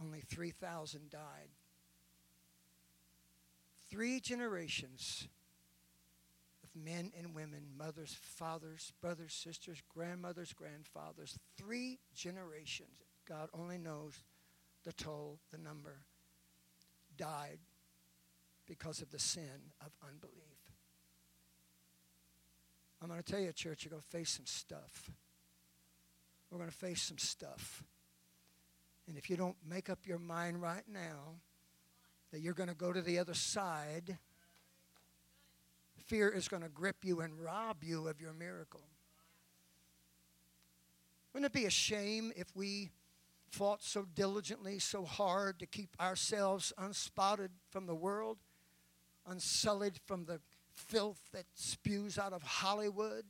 only 3,000 died. Three generations of men and women, mothers, fathers, brothers, sisters, grandmothers, grandfathers, three generations. God only knows the toll, the number, died because of the sin of unbelief. I'm going to tell you, church, you're going to face some stuff. We're going to face some stuff. And if you don't make up your mind right now that you're going to go to the other side, fear is going to grip you and rob you of your miracle. Wouldn't it be a shame if we fought so diligently, so hard to keep ourselves unspotted from the world, unsullied from the filth that spews out of Hollywood?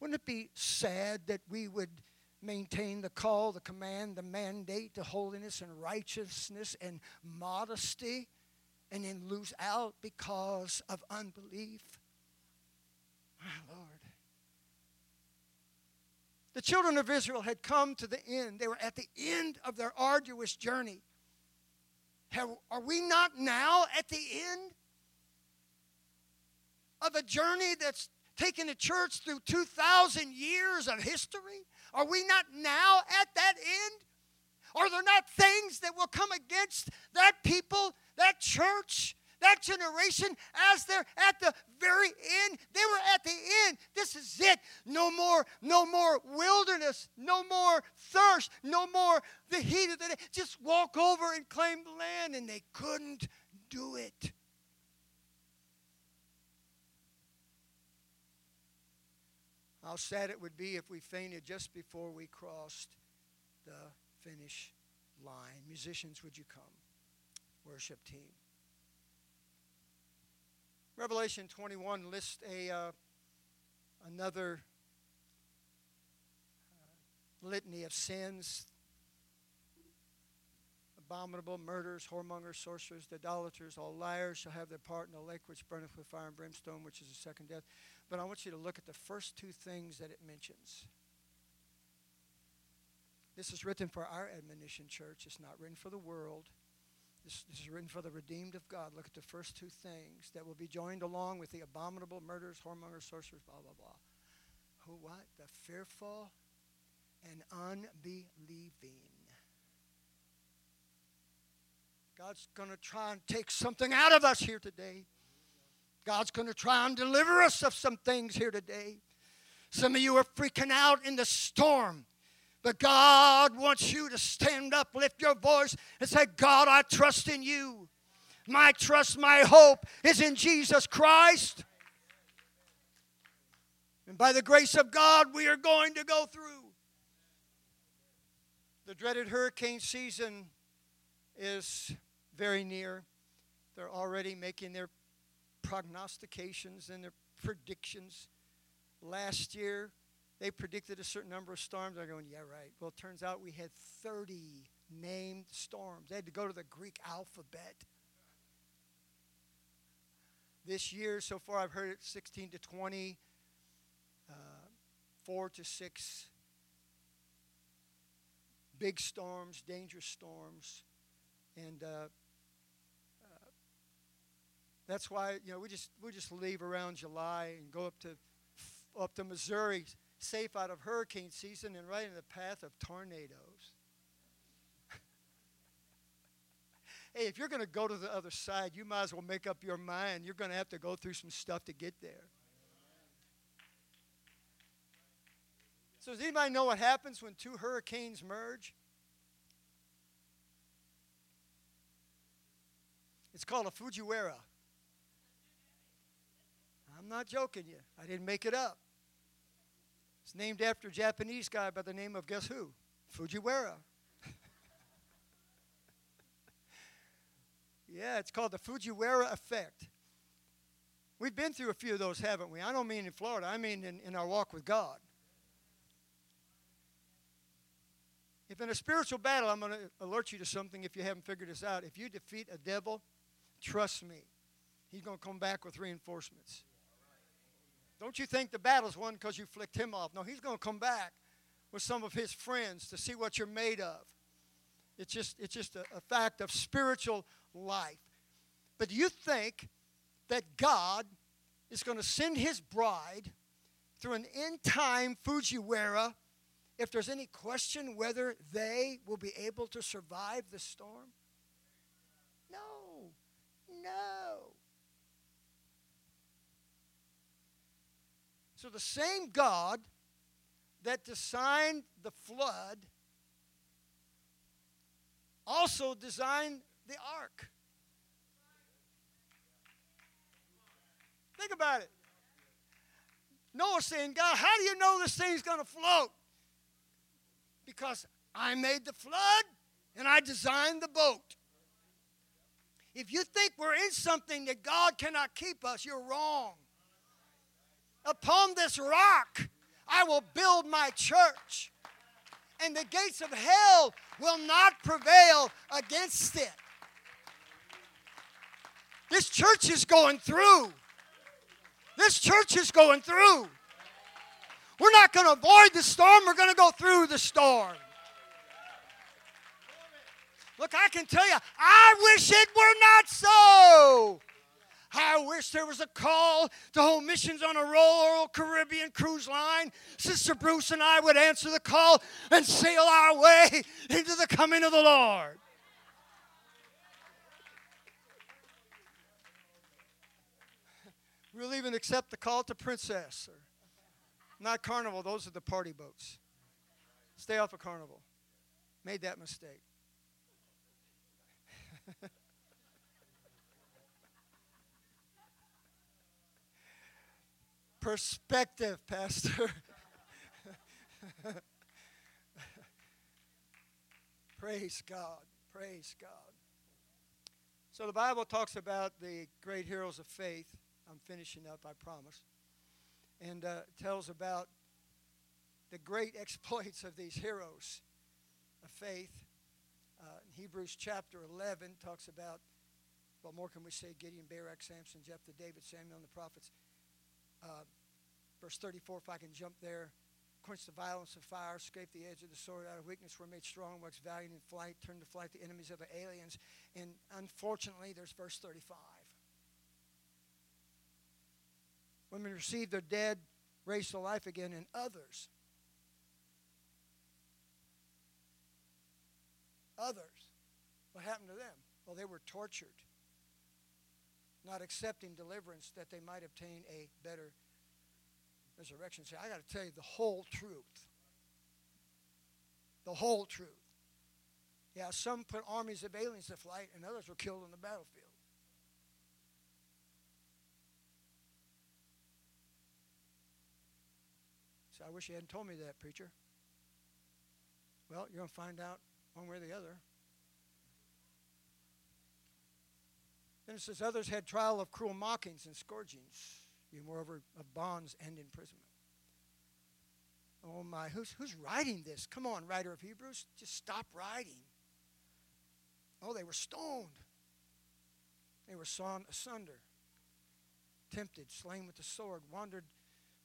Wouldn't it be sad that we would maintain the call, the command, the mandate to holiness and righteousness and modesty and then lose out because of unbelief? My Lord. The children of Israel had come to the end. They were at the end of their arduous journey. Have, are we not now at the end of a journey that's taken the church through 2,000 years of history? Are we not now at that end? Are there not things that will come against that people, that church, that generation as they're at the very end. They were at the end. This is it. No more, no more wilderness, no more thirst, no more the heat of the day. Just walk over and claim the land. And they couldn't do it. How sad it would be if we fainted just before we crossed the finish line. Musicians, would you come? Worship team. Revelation 21 lists a uh, another uh, litany of sins abominable murderers, whoremongers, sorcerers, idolaters, all liars shall have their part in the lake which burneth with fire and brimstone, which is the second death. But I want you to look at the first two things that it mentions. This is written for our admonition, church. It's not written for the world. This, this is written for the redeemed of God. Look at the first two things that will be joined along with the abominable murders, whoremongers, sorcerers, blah, blah, blah. Who, what? The fearful and unbelieving. God's going to try and take something out of us here today. God's going to try and deliver us of some things here today. Some of you are freaking out in the storm. But God wants you to stand up, lift your voice, and say, God, I trust in you. My trust, my hope is in Jesus Christ. And by the grace of God, we are going to go through. The dreaded hurricane season is very near. They're already making their prognostications and their predictions. Last year, they predicted a certain number of storms. They're going, yeah, right. Well, it turns out we had 30 named storms. They had to go to the Greek alphabet. This year, so far, I've heard it 16 to 20, uh, 4 to 6 big storms, dangerous storms. And uh, that's why, you know, we just, we just leave around July and go up to, up to Missouri safe out of hurricane season and right in the path of tornadoes. hey, if you're going to go to the other side, you might as well make up your mind. You're going to have to go through some stuff to get there. So, does anybody know what happens when two hurricanes merge? It's called a Fujiwara. I'm not joking you. I didn't make it up. It's named after a Japanese guy by the name of guess who? Fujiwara. yeah, it's called the Fujiwara effect. We've been through a few of those, haven't we? I don't mean in Florida, I mean in, in our walk with God. If in a spiritual battle, I'm going to alert you to something if you haven't figured this out. If you defeat a devil, trust me, he's going to come back with reinforcements. Don't you think the battle's won because you flicked him off? No, he's going to come back with some of his friends to see what you're made of. It's just, it's just a, a fact of spiritual life. But do you think that God is going to send his bride through an end time Fujiwara if there's any question whether they will be able to survive the storm? No, no. So the same God that designed the flood also designed the ark. Think about it. Noah saying, God, how do you know this thing's going to float? Because I made the flood and I designed the boat. If you think we're in something that God cannot keep us, you're wrong. Upon this rock I will build my church, and the gates of hell will not prevail against it. This church is going through. This church is going through. We're not going to avoid the storm, we're going to go through the storm. Look, I can tell you, I wish it were not so. I wish there was a call to hold missions on a Royal Caribbean cruise line. Sister Bruce and I would answer the call and sail our way into the coming of the Lord. We'll even accept the call to Princess. Or not Carnival, those are the party boats. Stay off of Carnival. Made that mistake. perspective, Pastor. Praise God. Praise God. So the Bible talks about the great heroes of faith. I'm finishing up, I promise. And uh, tells about the great exploits of these heroes of faith. Uh, Hebrews chapter 11 talks about, what more can we say? Gideon, Barak, Samson, Jephthah, David, Samuel, and the prophets. Uh, verse 34, if I can jump there Quench the violence of fire, escape the edge of the sword out of weakness, were made strong, waxed valiant in flight, turn to flight the enemies of the aliens. And unfortunately, there's verse 35. Women received their dead, raised to life again, and others. Others. What happened to them? Well, they were tortured, not accepting deliverance that they might obtain a better resurrection. See, I got to tell you the whole truth. The whole truth. Yeah, some put armies of aliens to flight, and others were killed on the battlefield. So I wish you hadn't told me that, preacher. Well, you're going to find out one way or the other. Then it says, Others had trial of cruel mockings and scourgings, even moreover of bonds and imprisonment. Oh my, who's, who's writing this? Come on, writer of Hebrews, just stop writing. Oh, they were stoned. They were sawn asunder, tempted, slain with the sword, wandered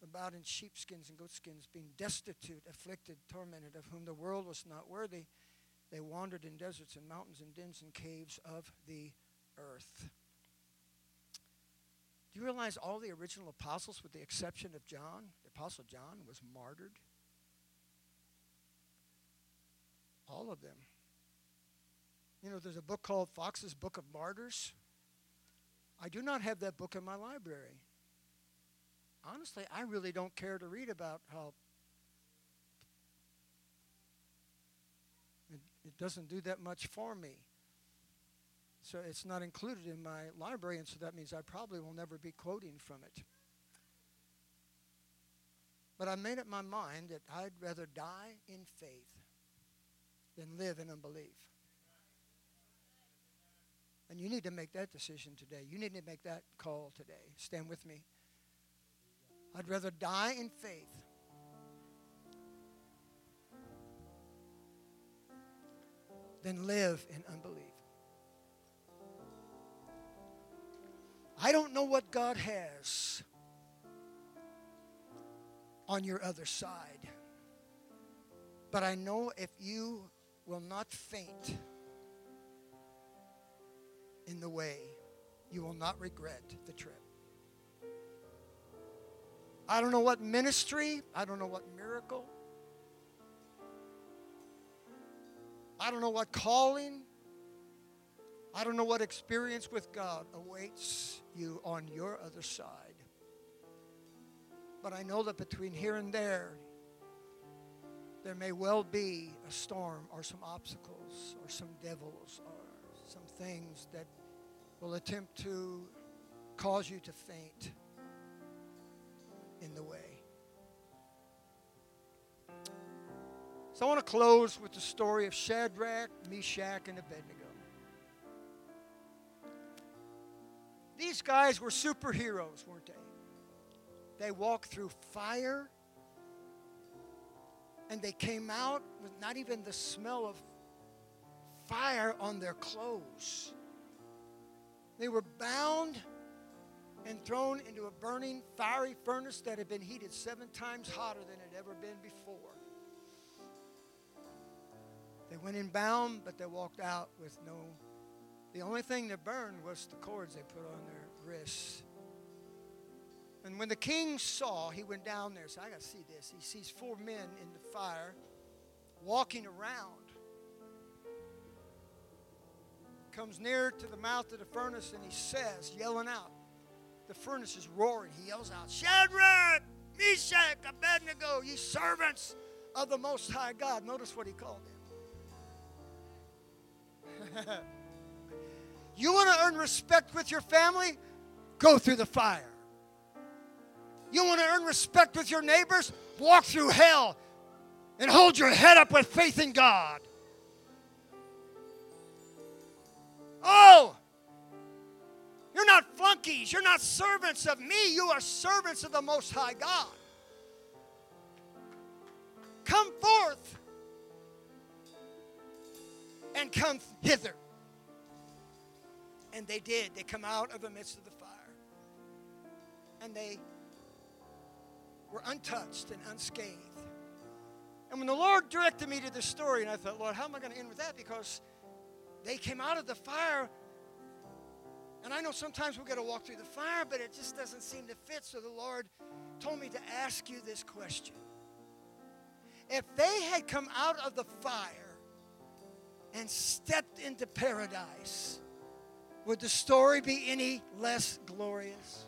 about in sheepskins and goatskins, being destitute, afflicted, tormented, of whom the world was not worthy. They wandered in deserts and mountains and dens and caves of the earth. Do you realize all the original apostles, with the exception of John, the apostle John, was martyred? All of them. You know, there's a book called Foxe's Book of Martyrs. I do not have that book in my library. Honestly, I really don't care to read about how it, it doesn't do that much for me. So it's not included in my library, and so that means I probably will never be quoting from it. But I made up my mind that I'd rather die in faith than live in unbelief. And you need to make that decision today. You need to make that call today. Stand with me. I'd rather die in faith than live in unbelief. I don't know what God has on your other side, but I know if you will not faint in the way, you will not regret the trip. I don't know what ministry, I don't know what miracle, I don't know what calling, I don't know what experience with God awaits you on your other side. But I know that between here and there, there may well be a storm or some obstacles or some devils or some things that will attempt to cause you to faint in the way. So I want to close with the story of Shadrach, Meshach, and Abednego. These guys were superheroes, weren't they? They walked through fire and they came out with not even the smell of fire on their clothes. They were bound and thrown into a burning, fiery furnace that had been heated seven times hotter than it had ever been before. They went in bound, but they walked out with no. The only thing that burned was the cords they put on their wrists. And when the king saw, he went down there. So I got to see this. He sees four men in the fire walking around. Comes near to the mouth of the furnace and he says, yelling out, the furnace is roaring. He yells out, Shadrach, Meshach, Abednego, ye servants of the Most High God. Notice what he called them. you want to earn respect with your family? Go through the fire. You want to earn respect with your neighbors? Walk through hell and hold your head up with faith in God. Oh, you're not flunkies. You're not servants of me. You are servants of the Most High God. Come forth and come hither. And they did. They come out of the midst of the fire. And they were untouched and unscathed. And when the Lord directed me to this story, and I thought, Lord, how am I going to end with that? Because they came out of the fire. And I know sometimes we've got to walk through the fire, but it just doesn't seem to fit. So the Lord told me to ask you this question. If they had come out of the fire and stepped into paradise, would the story be any less glorious?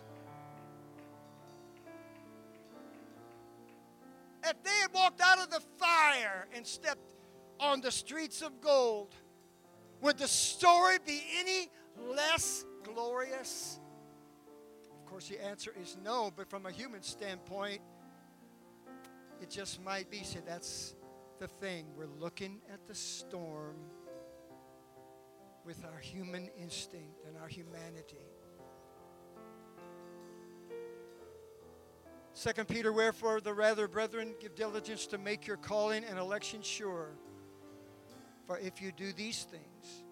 If they had walked out of the fire and stepped on the streets of gold, would the story be any less glorious? Of course, the answer is no, but from a human standpoint, it just might be. See, that's the thing. We're looking at the storm with our human instinct and our humanity. Second Peter, wherefore the rather, brethren, give diligence to make your calling and election sure. For if you do these things,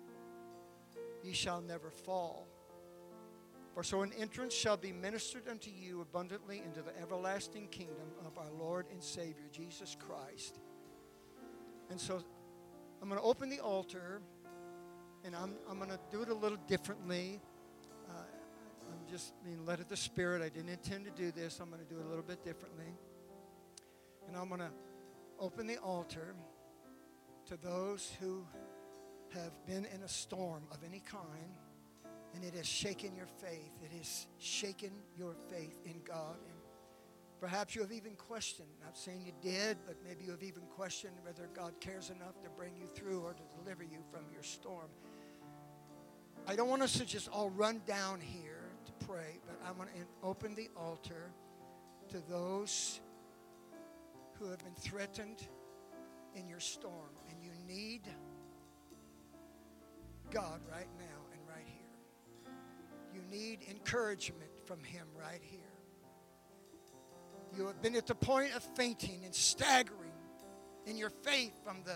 ye shall never fall. For so an entrance shall be ministered unto you abundantly into the everlasting kingdom of our Lord and Savior, Jesus Christ. And so I'm going to open the altar, and I'm, I'm going to do it a little differently Uh, I'm just being led of the Spirit. I didn't intend to do this. I'm going to do it a little bit differently. And I'm going to open the altar to those who have been in a storm of any kind and it has shaken your faith. It has shaken your faith in God. And perhaps you have even questioned, not saying you did, but maybe you have even questioned whether God cares enough to bring you through or to deliver you from your storm. I don't want us to just all run down here to pray, but I want to open the altar to those who have been threatened in your storm and you need God right now and right here. You need encouragement from Him right here. You have been at the point of fainting and staggering in your faith from the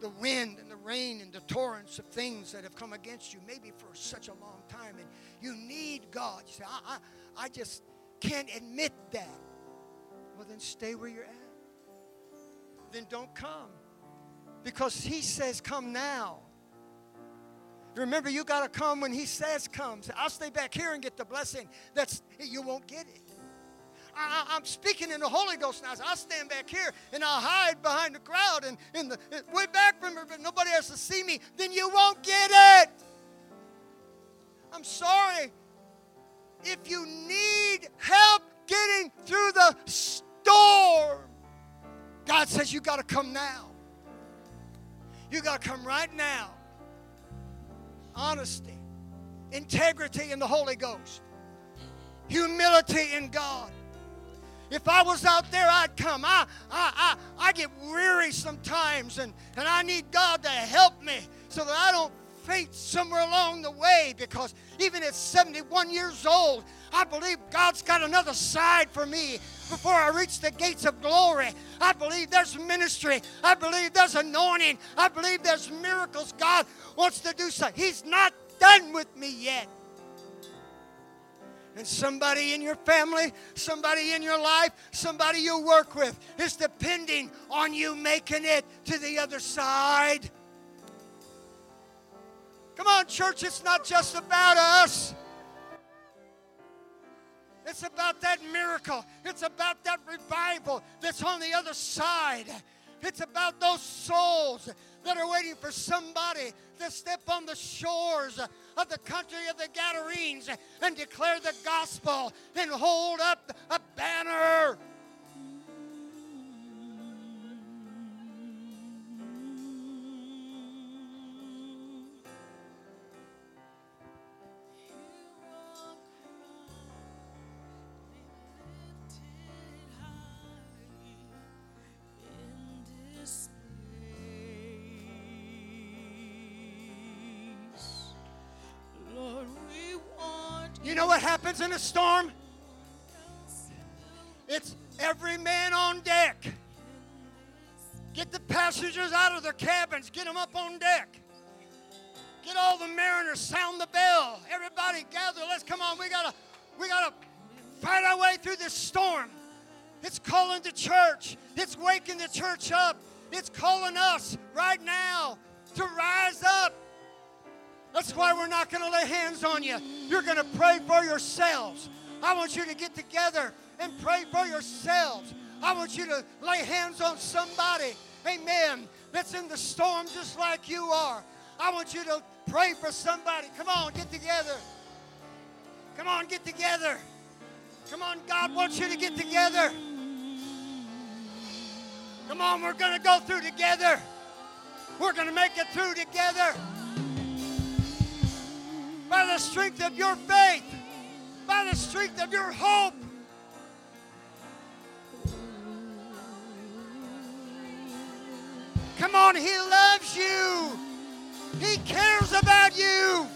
the wind and the rain and the torrents of things that have come against you, maybe for such a long time, and you need God. You say, I, I, I just can't admit that. Well, then stay where you're at. Then don't come. Because He says, Come now. Remember, you got to come when He says come. Say, I'll stay back here and get the blessing. That's you won't get it. I, am speaking in the Holy Ghost now. So I'll stand back here and I'll hide behind the crowd and in the way back from her, but nobody else to see me. Then you won't get it. I'm sorry. If you need help getting through the storm, God says you got to come now. You got to come right now. Honesty, integrity in the Holy Ghost, humility in God. If I was out there, I'd come. I, I, I, I get weary sometimes, and, and I need God to help me so that I don't faint somewhere along the way because even at 71 years old, I believe God's got another side for me before I reach the gates of glory. I believe there's ministry. I believe there's anointing. I believe there's miracles God wants to do so. He's not done with me yet. And somebody in your family, somebody in your life, somebody you work with is depending on you making it to the other side. Come on, church, it's not just about us. It's about that miracle. It's about that revival that's on the other side. It's about those souls that are waiting for somebody to step on the shores of the country of the Gadarenes and declare the gospel and hold up a banner. What happens in a storm? It's every man on deck. Get the passengers out of their cabins, get them up on deck. Get all the mariners, sound the bell. Everybody gather. Let's come on. We gotta, we gotta fight our way through this storm. It's calling the church. It's waking the church up. It's calling us right now to rise up. That's why we're not going to lay hands on you. You're going to pray for yourselves. I want you to get together and pray for yourselves. I want you to lay hands on somebody, amen, that's in the storm just like you are. I want you to pray for somebody. Come on, get together. Come on, get together. Come on, God wants you to get together. Come on, we're going to go through together. We're going to make it through together. By the strength of your faith, by the strength of your hope. Come on, He loves you. He cares about you.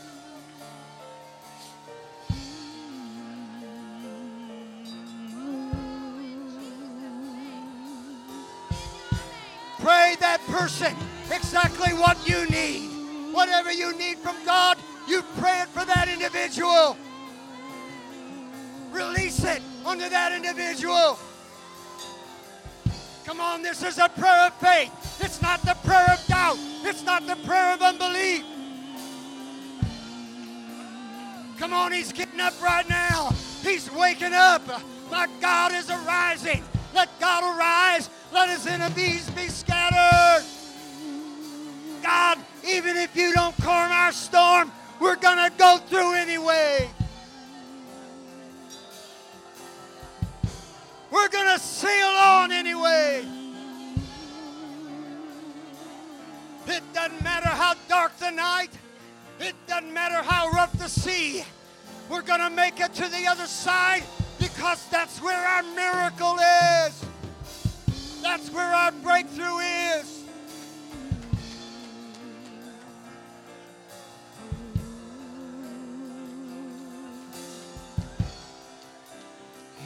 Pray that person exactly what you need. Whatever you need from God, you pray it for that individual. Release it onto that individual. Come on, this is a prayer of faith. It's not the prayer of doubt. It's not the prayer of unbelief. Come on, he's getting up right now. He's waking up. My God is arising. Let God arise. Let his enemies be scattered. God, even if you don't calm our storm, we're going to go through anyway. We're going to sail on anyway. It doesn't matter how dark the night. It doesn't matter how rough the sea. We're going to make it to the other side because that's where our miracle is. That's where our breakthrough is.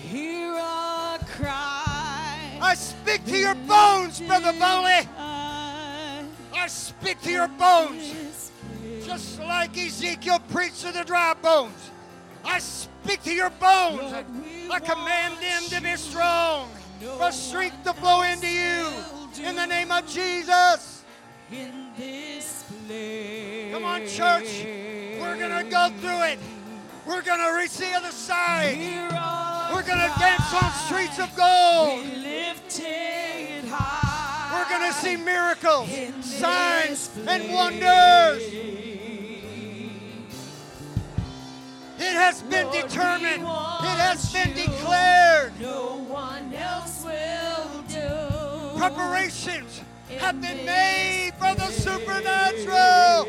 Hear our cry. I speak to your bones, Brother Bowley. I I speak to your bones. Just like Ezekiel preached to the dry bones. I speak to your bones. I command them to be strong. For strength to flow into you. In the name of Jesus. in this place. Come on, church. We're going to go through it. We're going to reach the other side. We're going to dance on streets of gold. Be lifted high. We're going to see miracles, signs, and wonders. It has been determined. It has been declared. No one else will do. Preparations have been made for the supernatural.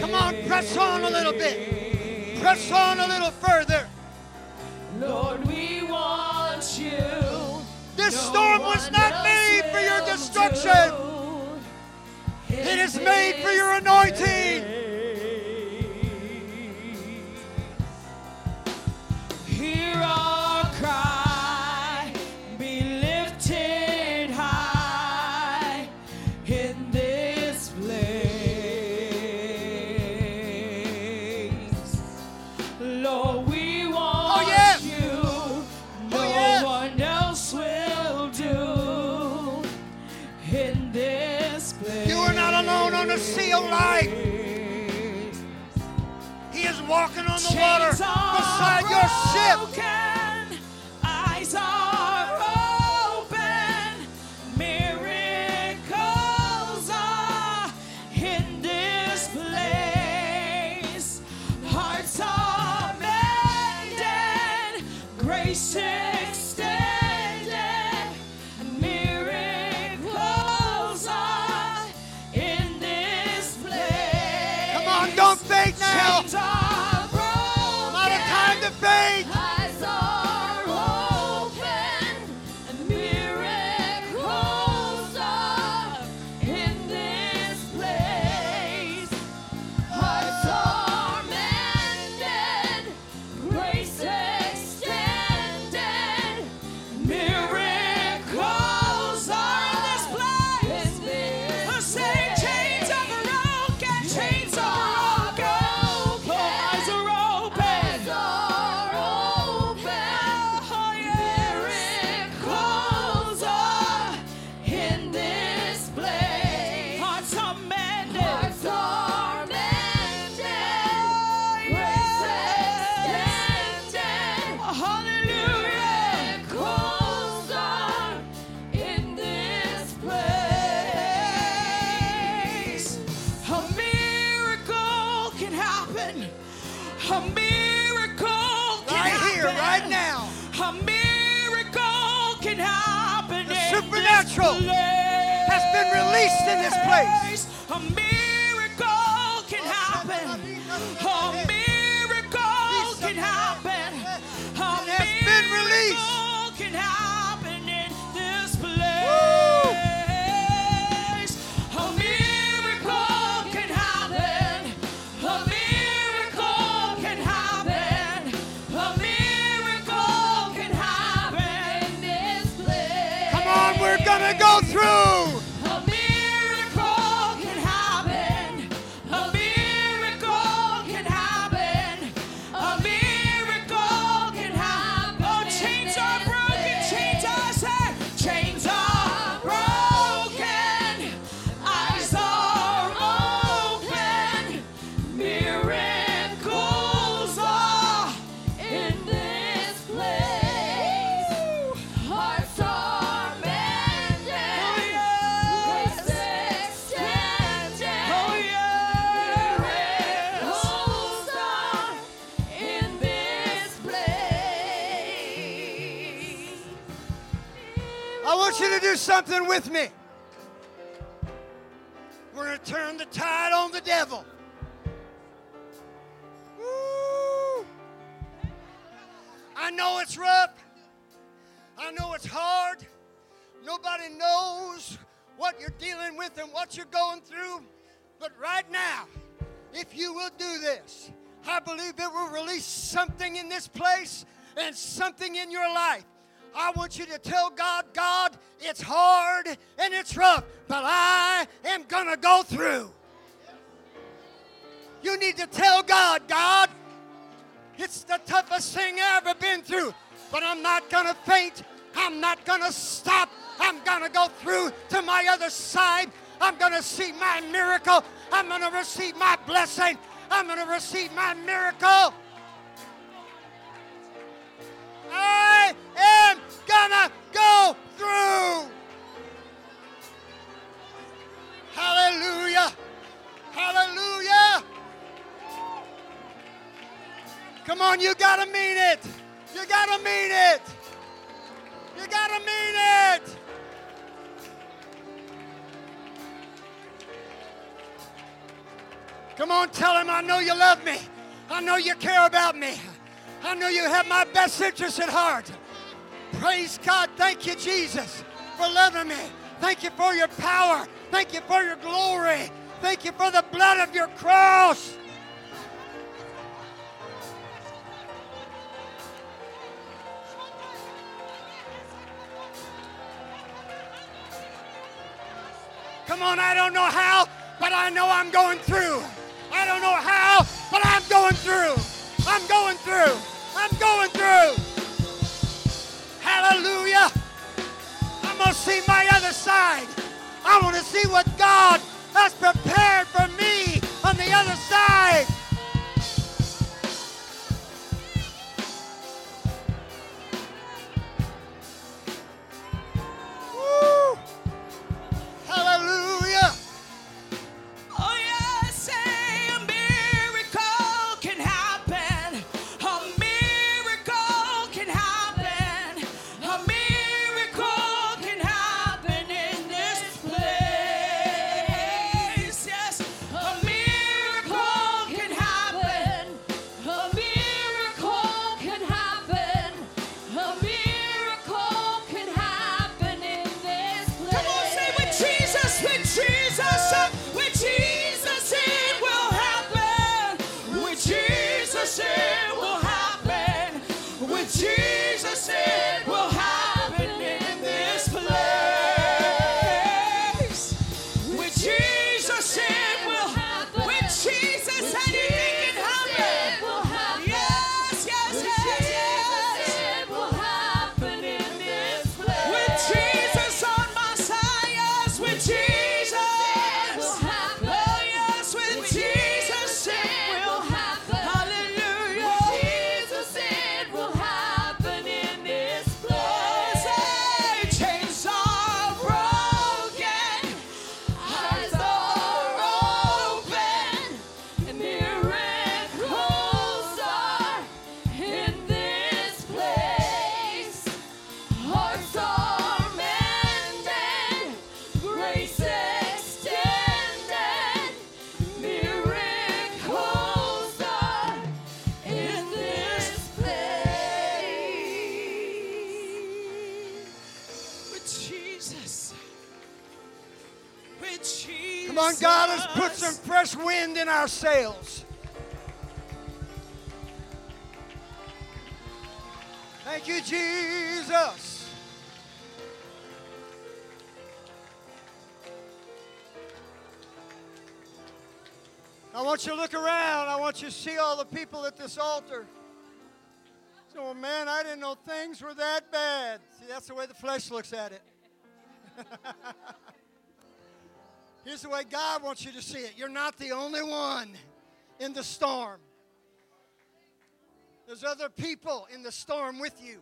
Come on, press on a little bit. Press on a little further. Lord, we want you. This No storm was not made for your destruction. It In made for your anointing. Our cry, the life. He is walking on the water beside your ship. This place. Do something with me. We're going to turn the tide on the devil. Woo. I know it's rough. I know it's hard. Nobody knows what you're dealing with and what you're going through. But right now, if you will do this, I believe it will release something in this place and something in your life. I want you to tell God, God, it's hard and it's rough, but I am going to go through. You need to tell God, God, it's the toughest thing I've ever been through, but I'm not going to faint. I'm not going to stop. I'm going to go through to my other side. I'm going to see my miracle. I'm going to receive my blessing. I'm going to receive my miracle. I am to go through. Hallelujah. Hallelujah. Come on, you gotta mean it. You gotta mean it. You gotta mean it. Come on, tell him I know you love me. I know you care about me. I know you have my best interest at heart. Praise God. Thank you, Jesus, for loving me. Thank you for your power. Thank you for your glory. Thank you for the blood of your cross. Come on, I don't know how, but I know I'm going through. I don't know how, but I'm going through. I'm going through. I'm going through. Hallelujah. I'm going to see my other side. I want to see what God has prepared for me on the other side. Sails. Thank you, Jesus. I want you to look around. I want you to see all the people at this altar. So, man, I didn't know things were that bad. See, that's the way the flesh looks at it. Here's the way God wants you to see it. You're not the only one in the storm. There's other people in the storm with you,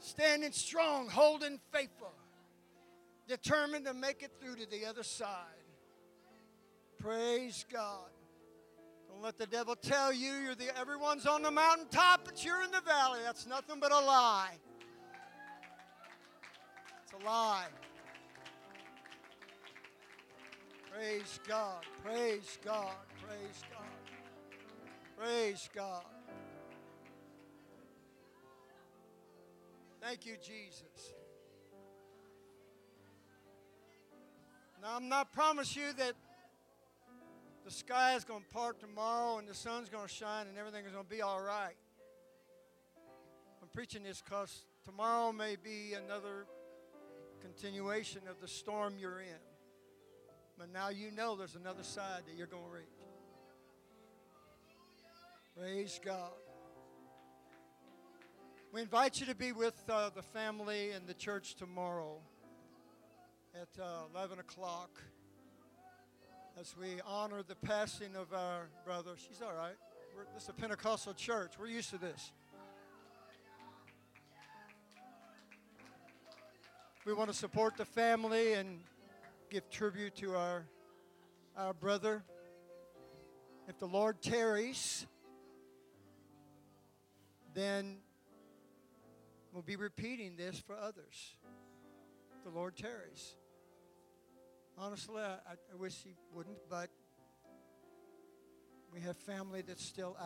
standing strong, holding faithful, determined to make it through to the other side. Praise God. Don't let the devil tell you you're the everyone's on the mountaintop, but you're in the valley. That's nothing but a lie. It's a lie. Praise God. Praise God. Praise God. Praise God. Thank you, Jesus. Now, I'm not promise you that the sky is going to part tomorrow and the sun's going to shine and everything is going to be all right. I'm preaching this because tomorrow may be another continuation of the storm you're in. But now you know there's another side that you're going to reach. Praise God. We invite you to be with uh, the family and the church tomorrow at uh, 11 o'clock as we honor the passing of our brother. She's all right. We're, this is a Pentecostal church. We're used to this. We want to support the family and give tribute to our, our brother. If the Lord tarries, then we'll be repeating this for others. If the Lord tarries. Honestly, I, I wish he wouldn't, but we have family that's still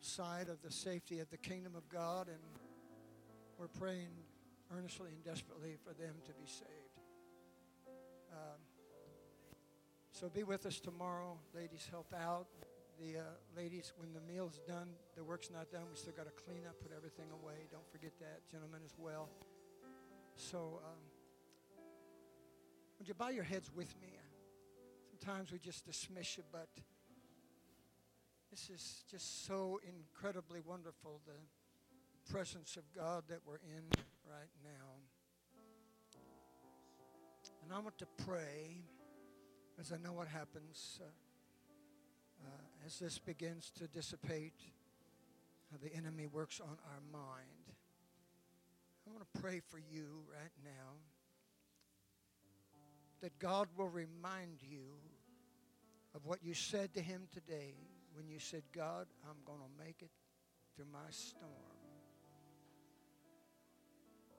outside of the safety of the kingdom of God, and we're praying earnestly and desperately for them to be saved. Um, so be with us tomorrow. Ladies, help out. The uh, ladies, when the meal's done, the work's not done. We still got to clean up, put everything away. Don't forget that, gentlemen, as well. So. Um, would you bow your heads with me? Sometimes we just dismiss you, but this is just so incredibly wonderful the presence of God that we're in right now. And I want to pray as I know what happens uh, uh, as this begins to dissipate, how the enemy works on our mind. I want to pray for you right now that God will remind you of what you said to Him today when you said, God, I'm going to make it through my storm.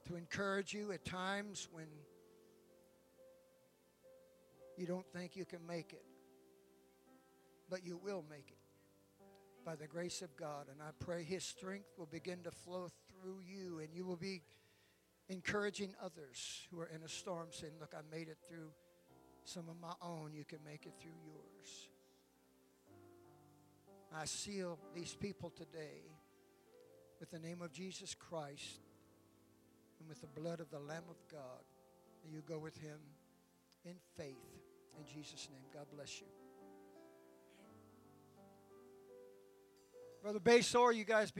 To encourage you at times when you don't think you can make it, but you will make it by the grace of God. And I pray His strength will begin to flow through you and you will be encouraging others who are in a storm, saying, Look, I made it through some of my own. You can make it through yours. I seal these people today with the name of Jesus Christ and with the blood of the Lamb of God. You go with him in faith. In Jesus' name, God bless you. Brother Basor, you guys